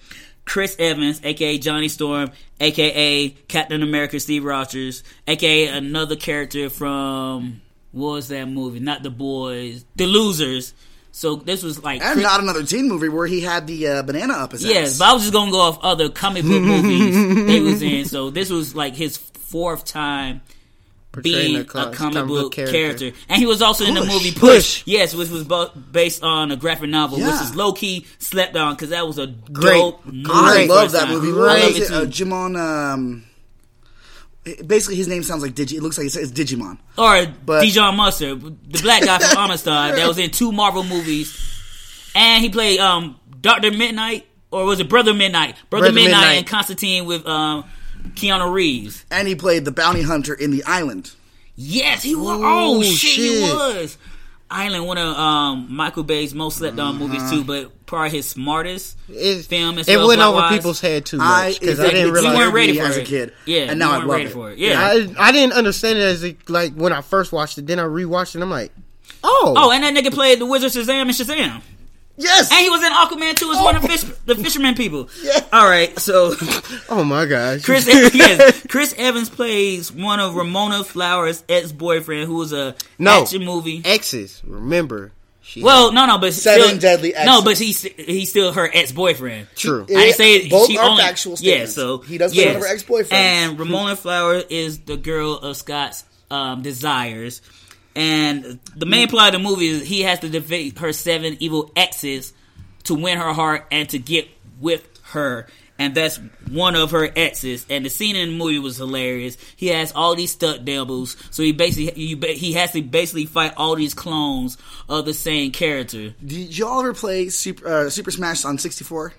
Chris Evans, aka Johnny Storm, aka Captain America Steve Rogers, aka another character from what was that movie? Not the boys, the losers. So this was like And Chris- not another teen movie where he had the uh, banana up his Yes, ass. but I was just gonna go off other comic book movies he was in. So this was like his fourth time being a, co- comic, book character. and he was also in the movie Push. Push. Yes, which was bo- based on a graphic novel, which is low key slept on because that was a Great. dope movie. I love that movie. I What love it it? Uh. Djimon. Um, basically, his name sounds like Digi. It looks like it's, it's Digimon. or But- Dijon Mustard, the black guy from Amistad that was in two Marvel movies, and he played um Doctor Midnight or was it Brother Midnight? Brother, Brother Midnight, Midnight. and Constantine with um Keanu Reeves. And he played the bounty hunter in The Island. Yes, he was. Ooh, Oh shit, he was. Island, one of um, Michael Bay's most slept on movies too, but probably his smartest It, film. As it well, went over people's head too I- much because I it- didn't realize. You weren't ready for as it a kid. Yeah, and now I love ready it. for it. Yeah. I, I didn't understand it as a, like when I first watched it. Then I rewatched it. and I'm like, oh, Oh, and that nigga played the Wizard Shazam and Shazam. Yes. And he was in Aquaman too as one of fish, the fisherman people. Yeah. All right, so oh my gosh, Chris yes, Chris Evans plays one of Ramona Flowers' ex boyfriend who was a No. action movie. exes. Remember, she Well, no, no, but Seven still, deadly No, but he's he's still her ex boyfriend. true. It- I didn't say both she are only, factual Yeah, so He does yes. her ex-boyfriends. And Ramona Flower is the girl of Scott's um, desires. And the main plot of the movie is he has to defeat her seven evil exes to win her heart and to get with her. And that's one of her exes. And the scene in the movie was hilarious. He has all these stunt doubles, so he basically he has to basically fight all these clones of the same character. Did y'all ever play Super, uh, Super Smash on 64?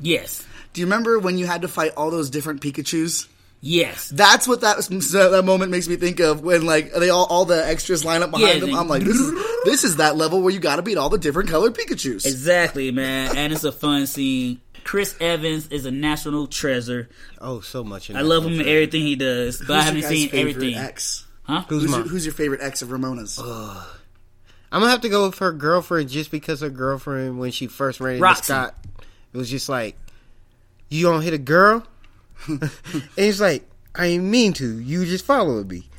Yes, Do you remember when you had to fight all those different Pikachu's? Yes. That's what that that moment makes me think of when like they all all the extras line up behind Yeah, them. they- I'm like, this is this is that level where you got to beat all the different colored Pikachu's. Exactly, man. And it's a fun scene. Chris Evans is a national treasure. Oh, so much. I love him in everything he does, but I Who's haven't your guys' seen favorite everything. Ex? Huh? Who's Who's, your, who's your favorite ex of Ramona's? I'm gonna have to go with her girlfriend just because her girlfriend when she first ran into Roxy. Scott, it was just like, you don't hit a girl, and he's like, I ain't mean to. You just followed me.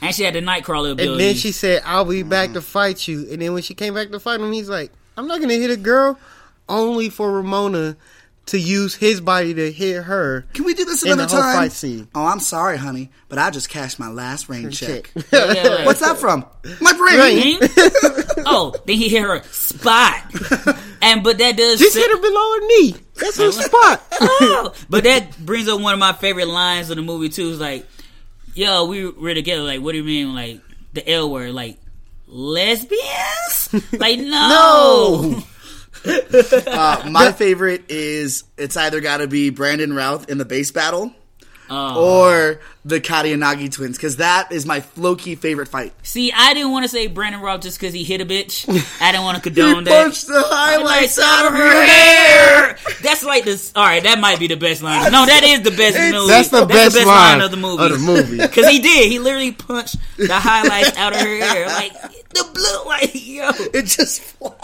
And she had the Nightcrawler ability. And then she said, I'll be back mm. to fight you. And then when she came back to fight him, he's like, I'm not gonna hit a girl, only for Ramona to use his body to hit her. Can we do this in another the whole time? fight scene. Oh, I'm sorry, honey, but I just cashed my last rain check. Yeah, yeah, like- What's that from? My brain. Right. Hmm? oh, then he hit her spot. And but that does Just fit- hit her below her knee. That's her spot. Oh, but that brings up one of my favorite lines of the movie too. Is like, "Yo, we were together." Like, what do you mean? Like the L word? Like lesbians? like no. No. Uh, my favorite is it's either got to be Brandon Routh in the bass battle Oh. or the Katayanagi twins because that is my low key favorite fight. See, I didn't want to say Brandon Rock just because he hit a bitch. I didn't want to He condone that. punched the highlights Highlights out of her hair. That's like this. All right, that might be the best line. No, that is the best It's- movie. That's the best line of the movie. of the movie. Because he did. He literally punched the highlights out of her hair. Like the blue. Like yo. It just flies.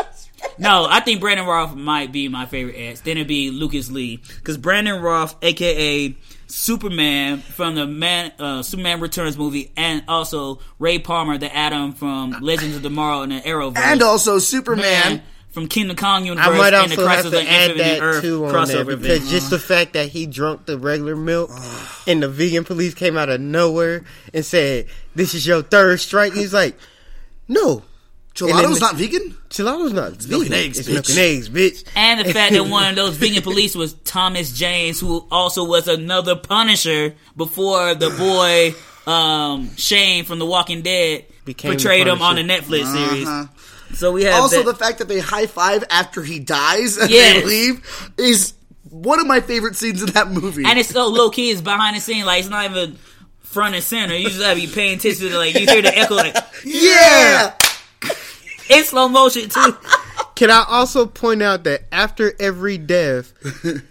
No, I think Brandon Routh might be my favorite ex. Then it'd be Lucas Lee because Brandon Routh, aka Superman from the Man uh, Superman Returns movie, and also Ray Palmer, the Atom from Legends of Tomorrow and the Arrowverse, And also Superman. Man from Kingdom Kong universe I might and the also have of to add that Earth too on there crossover because just the fact that he drunk the regular milk and the vegan police came out of nowhere and said, "This is your third strike." He's like, "No, Gelato's not vegan? Gelato's not milk vegan. and eggs, it's milk bitch." and eggs, bitch." And the fact that one of those vegan police was Thomas Jane, who also was another Punisher before the boy um, Shane from The Walking Dead Became portrayed him on the Netflix series. Uh-huh. So we have Also, that- the fact that they high five after he dies and Yes. they leave is one of my favorite scenes in that movie. and it's so low key. It's behind the scene, like it's not even front and center. You just gotta be paying attention to like you hear the echo like yeah. In slow motion too. Can I also point out that after every death,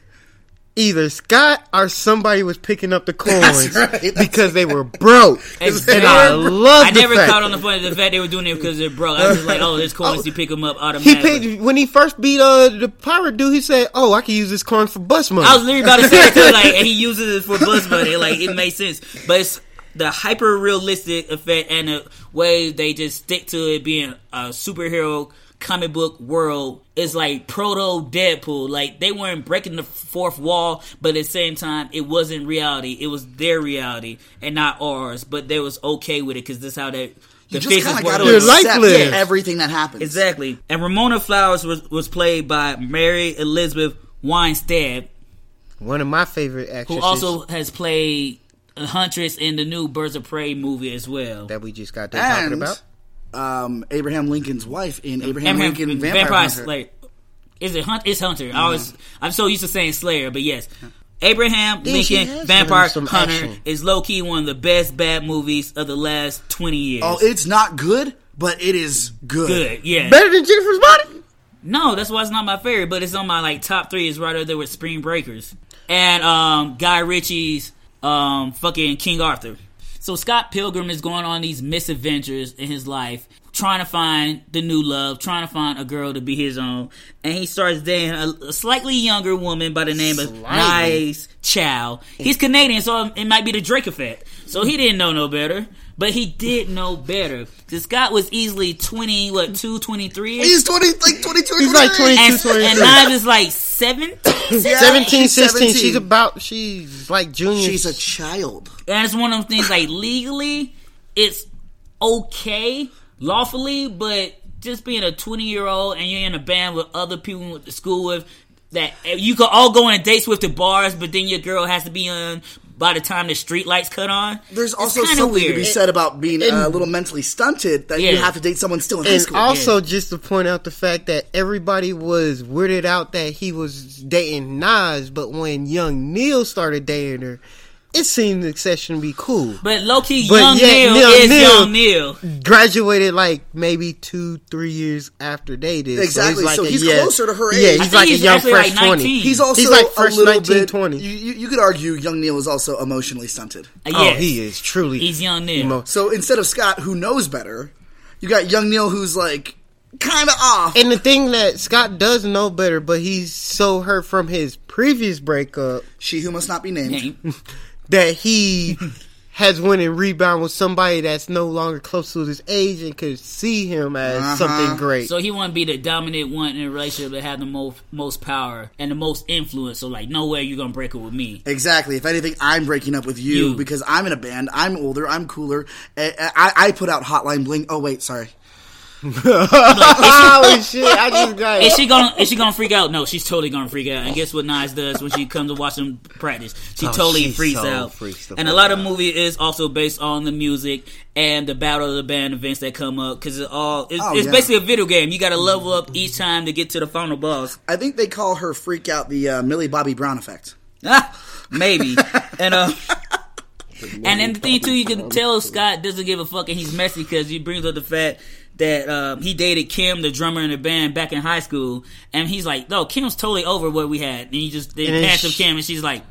either Scott or somebody was picking up the coins right, because they were broke, Exactly. and I love I never fact caught on the point of the fact they were doing it because they're broke. I was just like, oh, there's coins. You pick them up He automatically. paid when he first beat uh the pirate dude. He said, "Oh, I can use this coin for bus money." I was literally about to say it too, like, and he uses it for bus money. Like, it makes sense. But it's the hyper realistic effect and the way they just stick to it being a superhero comic book world is like proto Deadpool. Like they weren't breaking the fourth wall, but at the same time, it wasn't reality. It was their reality and not ours. But they was okay with it because this how they. The You just faces kind of got to accept lives. everything that happens. Exactly. And Ramona Flowers was, was played by Mary Elizabeth Winstead, One of my favorite actresses, who also has played a Huntress in the new Birds of Prey movie as well. that we just got done talking about. um, Abraham Lincoln's wife in Abraham, Abraham- Lincoln Vampire, Hunter. Slayer. Is it Hunt? It's Hunter. I was. I'm so used to saying Slayer, but yes. Abraham Yeah, Lincoln has Vampire Hunter action. is low key one of the best bad movies of the last 20 years. Oh, it's not good, but it is good. good. Yeah. Better than Jennifer's body. No, that's why it's not my favorite, but it's on my like top three. Is right up there with Spring Breakers and um, Guy Ritchie's um, fucking King Arthur. So Scott Pilgrim is going on these misadventures in his life, trying to find the new love, trying to find a girl to be his own, and he starts dating a, a slightly younger woman by the name of Knives Chau. He's Canadian, so it might be the Drake effect. So he didn't know no better. But he did know better. Because Scott was easily 20, what, 2, 23? He's 20, like 22 He's like 23. 22. and, 23. and Knives is like seven. Yeah, 17, she's 16. 17. She's about, she's like junior. She's a child. and it's one of the things like legally, it's okay, lawfully, but just being a 20 year old and you're in a band with other people you went to school with that you could all go on dates with the bars, but then your girl has to be on by the time the street lights cut on. There's also kinda something to be said about being uh, a little mentally stunted that you have to date someone still in high and school. also just to point out the fact that everybody was weirded out that he was dating Nas, but when young Neil started dating her, it seemed the session to be cool. But low key, But young yet Neil Neil- is Neil- young Neil. Graduated like maybe two, three years after they did. Exactly, like so a- he's yeah, closer to her age. Yeah, he's I think like he's a young actually fresh like 20. He's also He's like a little 19, bit, 20. You, you, you could argue young Neil is also emotionally stunted. Uh, Oh, he is truly. He's young Neil. emo- So instead of Scott, who knows better, you got young Neil who's like kind of off. And the thing that Scott does know better, but he's so hurt from his previous breakup she who must not be named. Yeah, that he has went and rebound with somebody that's no longer close to his age and could see him as Uh-huh. something great. So he want to be the dominant one in a relationship that have the most most power and the most influence. So like, no way you're gonna break it with me. Exactly. If anything, I'm breaking up with you, You. because I'm in a band. I'm older. I'm cooler. I, I, I put out Hotline Bling. Oh wait, sorry. Holy shit! I just got Is she gonna is she gonna freak out? No, she's totally gonna freak out. And guess what Knives does when she comes to watch them practice? She Oh, totally she freaks so out. freaks and a lot of movie is also based on the music and the battle of the band events that come up because it all it's, Oh, it's yeah. basically a video game. You got to level up each time to get to the final boss. I think they call her freak out the uh, Millie Bobby Brown effect. Ah, maybe. and uh, and then the thing too, you can tell Scott doesn't give a fuck and he's messy because he brings up the fact that um, he dated Kim, the drummer in the band, back in high school, and he's like, "No, Kim's totally over what we had." And he just they And then passed up Kim, and she's like,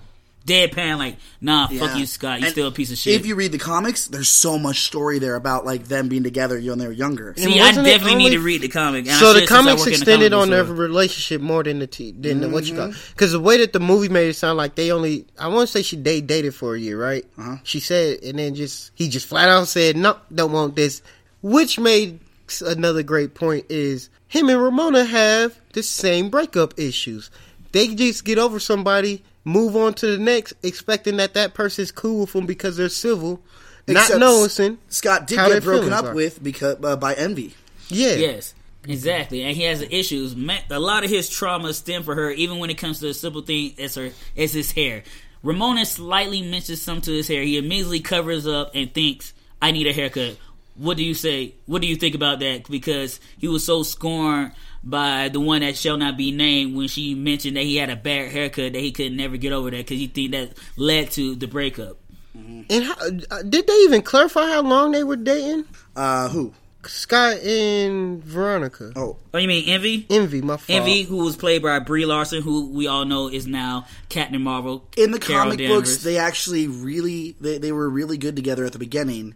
deadpan, like, "Nah, fuck you, Scott. You And still a piece of shit." If you read the comics, there's so much story there about like them being together when they were younger. See, I wasn't it definitely need to read the comic. and so the comics work in the extended comic on their relationship more than the t- than the what you Mm-hmm. call because the way that the movie made it sound like they only I want to say she they dated for a year right Uh-huh. she said and then just he just flat out said no don't want this which made another great point is him and Ramona have the same breakup issues they just get over somebody move on to the next expecting that that person's cool with them because they're civil Except not noticing Scott did how get broken up are. with because uh, by envy. yeah Yes, exactly, and he has issues. A lot of his trauma stem for her, even when it comes to a simple thing as her as his hair. Ramona slightly mentions something to his hair. He immediately covers up and thinks, "I need a haircut." What do you say? What do you think about that? Because he was so scorned by the one that shall not be named when she mentioned that he had a bad haircut that he could never get over that because he think that led to the breakup. and how, uh, did they even clarify how long they were dating Uh, who? Scott and Veronica. Oh, Oh, you mean Envy? Envy, my fault. Envy, who was played by Brie Larson, who we all know is now Captain Marvel. in the Carol comic Danvers. books, they actually really they, they were really good together at the beginning,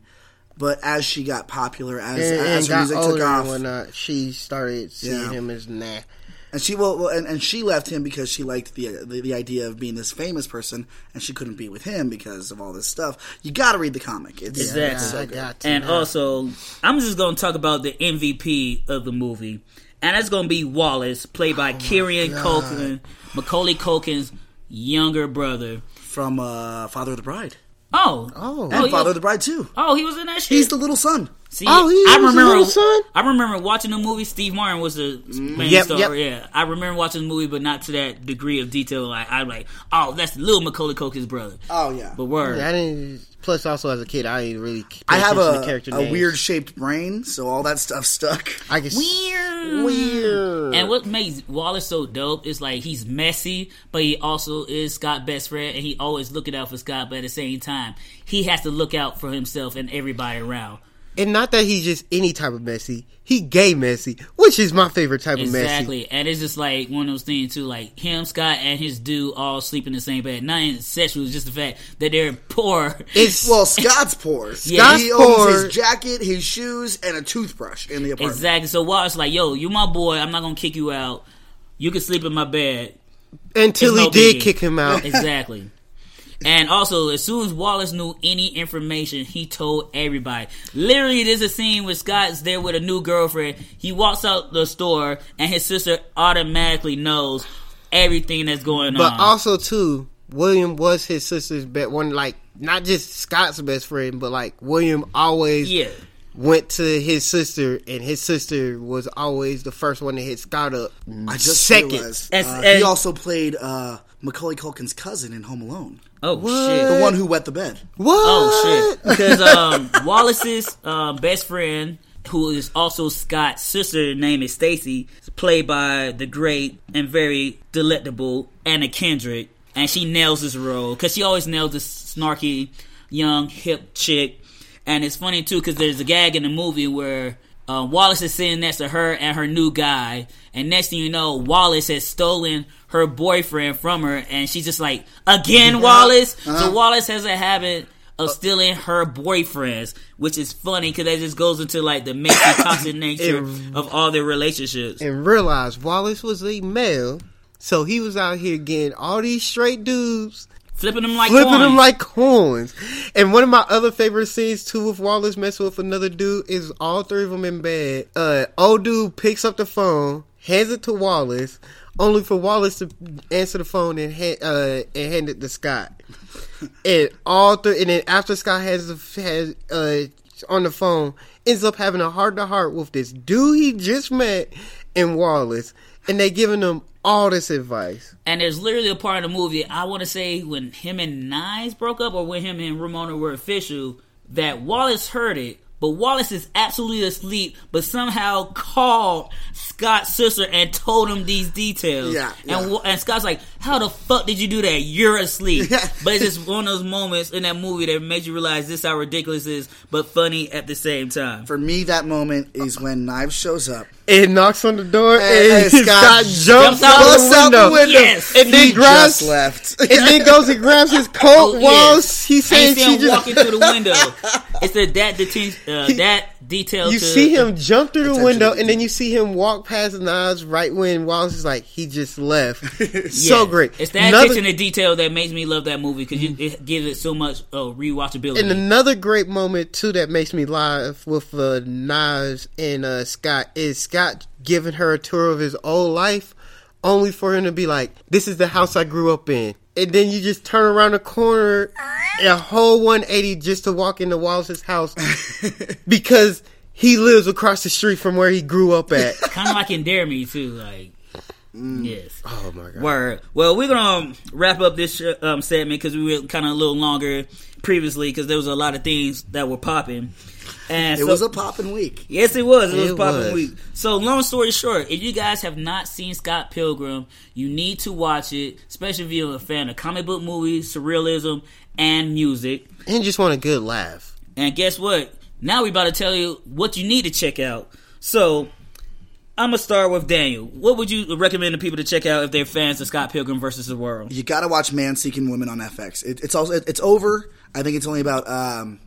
but as she got popular, as and, as and her music took off, and whatnot. She started seeing Yeah. him as nah. And she well, well, and, and she left him because she liked the, the the idea of being this famous person, and she couldn't be with him because of all this stuff. You got to read the comic. It's Exactly. so I got to. And man. also, I'm just going to talk about the MVP of the movie. And that's going to be Wallace, played by Kieran Culkin, Macaulay Culkin's younger brother. from uh, Father of the Bride Oh. oh. Oh. and Oh, Father was, of the Bride too. oh, he was in that shit. He's the little son. See, Oh, he I was the remember. little son? I remember watching the movie. Steve Martin was the mm. main Yep, star. yep. Yeah, I remember watching the movie, but not to that degree of detail. Like I'm like, oh, that's little Macaulay Culkin's brother. Oh yeah. But word, I didn't. Plus, also as a kid, I didn't really. Pay I have attention to a, character a names. weird shaped brain, so all that stuff stuck. I guess weird, weird. And what makes Wallace so dope is like he's messy, but he also is Scott's best friend, and he always looking out for Scott. But at the same time, he has to look out for himself and everybody around. And not that he's just any type of messy. He gay messy, which is my favorite type of messy. Exactly, and it's just like one of those things too. Like him, Scott, and his dude all sleep in the same bed. Not even sexual, it's just the fact that they're poor. It's Well, Scott's poor. Scott's he owns poor. his jacket, his shoes, and a toothbrush in the apartment. Exactly. So Wallace like, yo, you my boy. I'm not gonna kick you out. You can sleep in my bed. until It's he no did biggie. kick him out. Exactly. And also, as soon as Wallace knew any information, he told everybody. Literally, there's a scene where Scott's there with a new girlfriend. He walks out the store, and his sister automatically knows everything that's going But on. But also too, William was his sister's best one. Like not just Scott's best friend, but like William always yeah. went to his sister, and his sister was always the first one to hit Scott up. I just second. realized As- uh, as- he also played uh, Macaulay Culkin's cousin in Home Alone, Oh What? shit. the one who wet the bed. What? Oh shit! Because um, Wallace's um, best friend, who is also Scott's sister, name is Stacy, played by the great and very delectable Anna Kendrick, and she nails this role because she always nails this snarky, young, hip chick. And it's funny too because there's a gag in the movie where. Uh, Wallace is sitting next to her and her new guy, and next thing you know, Wallace has stolen her boyfriend from her, and she's just like, "Again, Wallace." So Wallace has a habit of stealing her boyfriends, which is funny because that just goes into like the messy, toxic nature of all their relationships. and realized Wallace was a male, so he was out here getting all these straight dudes, Flipping them like flipping coins. them like coins. And one of my other favorite scenes too, with Wallace messing with another dude, is all three of them in bed. Uh, old dude picks up the phone, hands it to Wallace, only for Wallace to answer the phone and hand, uh, and hand it to Scott. And all three, and then after Scott has has uh on the phone, ends up having a heart to heart with this dude he just met and Wallace, and they giving him all this advice. And there's literally a part of the movie, I want to say when him and Knives broke up or when him and Ramona were official, that Wallace heard it, but Wallace is absolutely asleep, but somehow called Scott's sister and told him these details. Yeah, And, yeah. And Scott's like, how the fuck did you do that? You're asleep. Yeah. but it's just one of those moments in that movie that makes you realize this how ridiculous it is, but funny at the same time. For me, that moment is when Knives shows up. It knocks on the door and, And Scott, Scott jumps jumps out, busts the out the window. window. Yes. And then He grabs just left. and then goes and grabs his coat Oh, while yes. he's saying And you see she just walking through the window. It's the that detention, uh, that detail. You to, see him jump through the window, and then you see him walk past Nas right when Wallace is like, he just left. so Yeah. great. It's that Another- attention to detail that makes me love that movie because it gives it so much uh, rewatchability. and another great moment too that makes me laugh with uh, Nas and uh, Scott is Scott giving her a tour of his old life, only for him to be like, "This is the house I grew up in," and then you just turn around the corner, a whole 180 just to walk into Wallace's house because he lives across the street from where he grew up at. kind of like in Dare Me too. Like, yes. oh my god! Word. Well, we're gonna um, wrap up this um, segment because we were kind of a little longer previously because there was a lot of things that were popping. And It so- was a poppin' week. Yes, it was. It, was It popping week. So, long story short, if you guys have not seen Scott Pilgrim, you need to watch it, especially if you're a fan of comic book movies, surrealism, and music. And just want a good laugh. And guess what? Now we about to tell you what you need to check out. So, I'm gonna start with Daniel. What would you recommend to people to check out if they're fans of Scott Pilgrim versus the World? You got to watch Man Seeking Woman on FX. It, it's also it, it's over. I think it's only about um,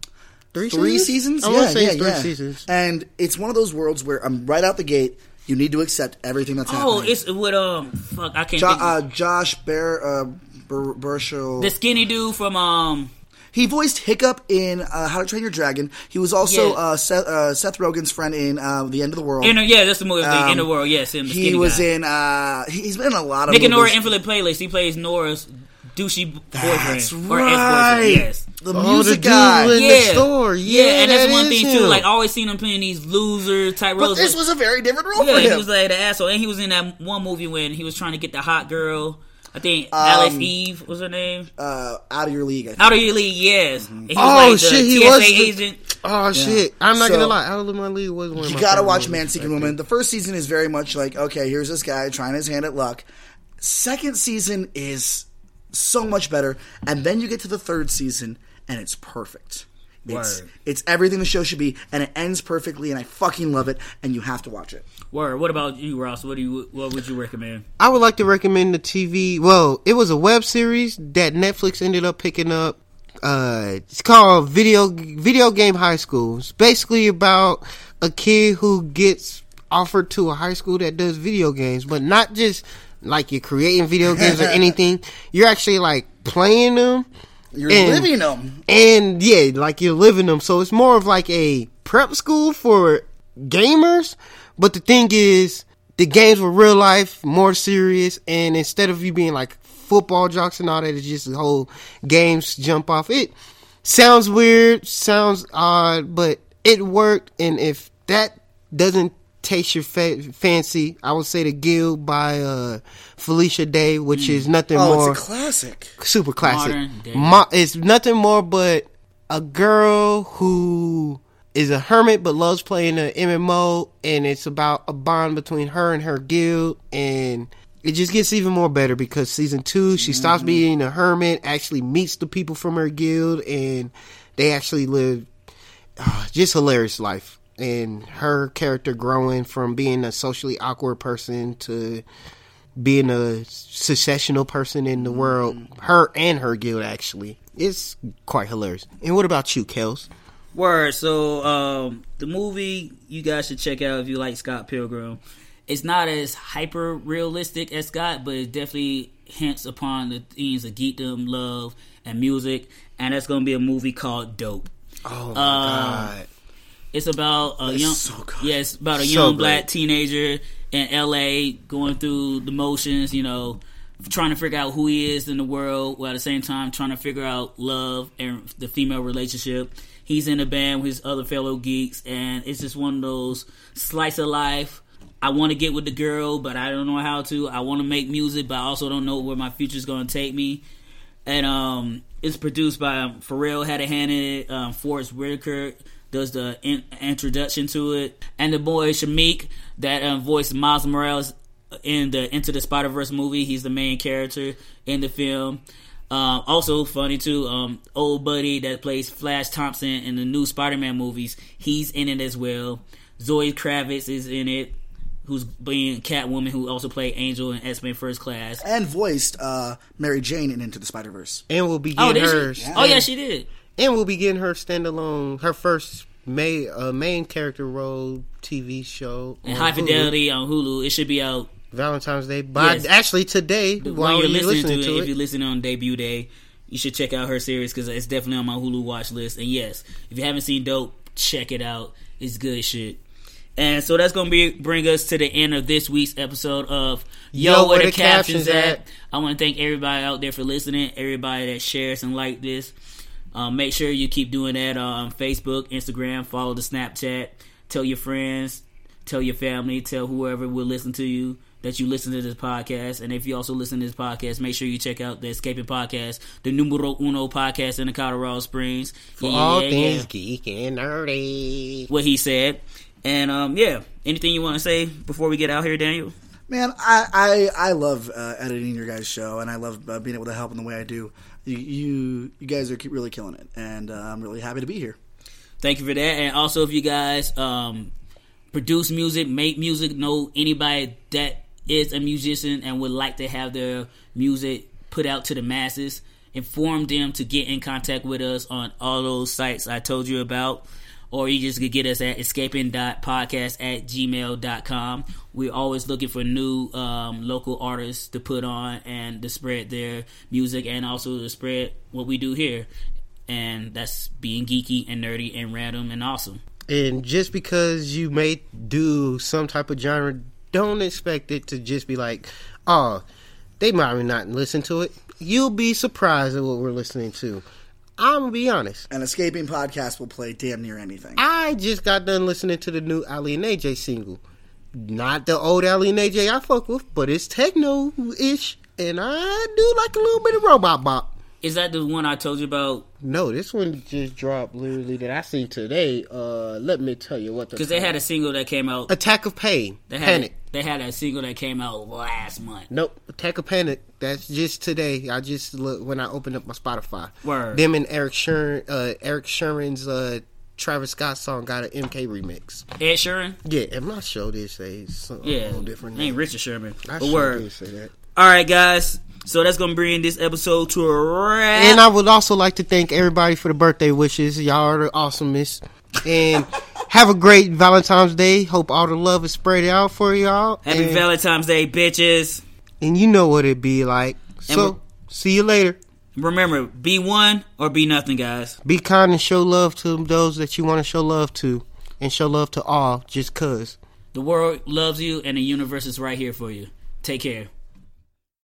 Three, three seasons. I yeah, say yeah, three yeah. seasons. And it's one of those worlds where I'm right out the gate. You need to accept everything that's happening. Oh, it's with um, fuck, I can't Jo- think. uh, Josh Bear uh, Ber- Burchell. the skinny dude from um, He voiced Hiccup in uh, How to Train Your Dragon. He was also Yeah. uh, Seth, uh, Seth Rogen's friend in uh, The End of the World. Inner, yeah, that's the movie. Um, in the world, yes. Him, the he was guy. in. Uh, he- he's been in a lot of Nick and Nora movies. Infinite Playlist. He plays Nora's douchey boyfriend That's or right. ex-boyfriend. Yes. The Oh, music the dude guy. in Yeah, the store. Yeah, and that's that one is thing too. Like I always seen him playing these loser type roles. But roles. this was a very different role yeah, for he was like the asshole, and he was in that one movie when he was trying to get the hot girl. I think Alice Eve was her name. uh, out of your league. I think. Out of your league, yes. And he Oh, like shit, he TSA was the- agent. Oh shit! I'm not So- gonna lie. Out of my league was one. Of You my gotta watch Man Seeking. Woman. The first season is very much like, okay, here's this guy trying his hand at luck. Second season is so much better, and then you get to the third season, and it's perfect. It's, Word. it's everything the show should be, and it ends perfectly, and I fucking love it, and you have to watch it. Word. What about you, Ross? What do you? What would you recommend? I would like to recommend the TV. Well, it was a web series that Netflix ended up picking up. Uh, it's called Video Video Game High School. It's basically about a kid who gets offered to a high school that does video games, but not just like you're creating video games or anything. You're actually like playing them. You're And- living them. And yeah, like you're living them. So it's more of like a prep school for gamers. But the thing is, the games were real life, more serious. And instead of you being like football jocks and all that, it's just the whole games jump off. It sounds weird, sounds odd, but it worked. And if that doesn't taste your fa- fancy, I would say the Guild by uh, Felicia Day, which is nothing Oh, more it's a classic. super classic. Modern day. Mo- it's nothing more but a girl who is a hermit but loves playing an MMO, and it's about a bond between her and her guild, and it just gets even more better because season two, she stops being a hermit, actually meets the people from her guild, and they actually live uh, just hilarious life. And her character growing from being a socially awkward person to being a successional person in the world, her and her guild actually, it's quite hilarious. And what about you, Kels? Word. So um, the movie you guys should check out if you like Scott Pilgrim. It's not as hyper realistic as Scott, but it definitely hints upon the themes of geekdom, love, and music. And that's going to be a movie called Dope. Oh my god. It's about a That's young, so yeah, it's about a So young great. black teenager in L.A. going through the motions, you know, trying to figure out who he is in the world, while at the same time trying to figure out love and the female relationship. He's in a band with his other fellow geeks, and it's just one of those slice of life. I want to get with the girl, but I don't know how to. I want to make music, but I also don't know where my future's going to take me and um, it's produced by um, Pharrell had a hand in it. Um, Forest Whitaker does the in- introduction to it, and the boy Shameik that um, voiced Miles Morales in the Into the Spider Verse movie. He's the main character in the film. Um, also funny too. Um, old buddy that plays Flash Thompson in the new Spider Man movies. He's in it as well. Zoe Kravitz is in it. Who's being Catwoman, who also played Angel in X Men First Class. And voiced uh, Mary Jane in Into the Spider Verse. And we'll be Oh, getting did her. she? Oh, yeah, she did. And we'll be getting her standalone, her first main uh, main character role TV show. and High Hulu. Fidelity on Hulu. It should be out Valentine's Day. But Yes. actually today, while while you're you're listening, listening to, it. to If you're listening on debut day, you should check out her series because it's definitely on my Hulu watch list. And yes, if you haven't seen Dope, check it out. It's good shit. And so that's gonna be bring us to the end of this week's episode of Yo, where the, captions, at? I want to thank everybody out there for listening. Everybody that shares and like this. Um, make sure you keep doing that on Facebook, Instagram, follow the Snapchat, tell your friends, tell your family, tell whoever will listen to you that you listen to this podcast. And if you also listen to this podcast, make sure you check out the Escaping Podcast, the numero uno podcast in the Colorado Springs. for Yeah, all yeah, things yeah. geek and nerdy. What he said. And um, yeah, anything you want to say before we get out here, Daniel? Man, I I, I love uh, editing your guys' show, and I love uh, being able to help in the way I do. You you, you guys are really killing it, and uh, I'm really happy to be here. Thank you for that. And also, if you guys um, produce music, make music, know anybody that is a musician and would like to have their music put out to the masses, inform them to get in contact with us on all those sites I told you about. Or you just could get us at escaping.podcast at gmail.com. We're always looking for new um, local artists to put on and to spread their music and also to spread what we do here. And that's being geeky and nerdy and random and awesome. And just because you may do some type of genre, don't expect it to just be like, oh, they might not listen to it. You'll be surprised at what we're listening to. I'm gonna be honest. An escaping podcast will play damn near anything. I just got done listening to the new Aly and AJ single. Not the old Aly and AJ I fuck with, but it's techno ish, and I do like a little bit of robot bop. Is that the one I told you about? No, this one just dropped literally that I seen today. Uh, let me tell you what the Because they had a single that came out. Attack of Pain, They had Panic. they had a single that came out last month. Nope, Attack of Panic. That's just today. I just look when I opened up my Spotify. Word. Them and Eric Sherman, uh, Eric Sherman's uh, Travis Scott song got an MK remix. Ed Sheeran. Yeah, and my show did say something Yeah, different. Ain't Richard Sherman. I but sure word. did say that. All right, guys. So that's gonna bring this episode to a wrap. And I would also like to thank everybody for the birthday wishes. Y'all are the awesomest. And have a great Valentine's Day. Hope all the love is spread out for y'all. Happy and, Valentine's Day, bitches. and you know what it be like. So, see you later. Remember, be one or be nothing, guys. Be kind and show love to those that you want to show love to. And show love to all just cuz. The world loves you, and the universe is right here for you. Take care.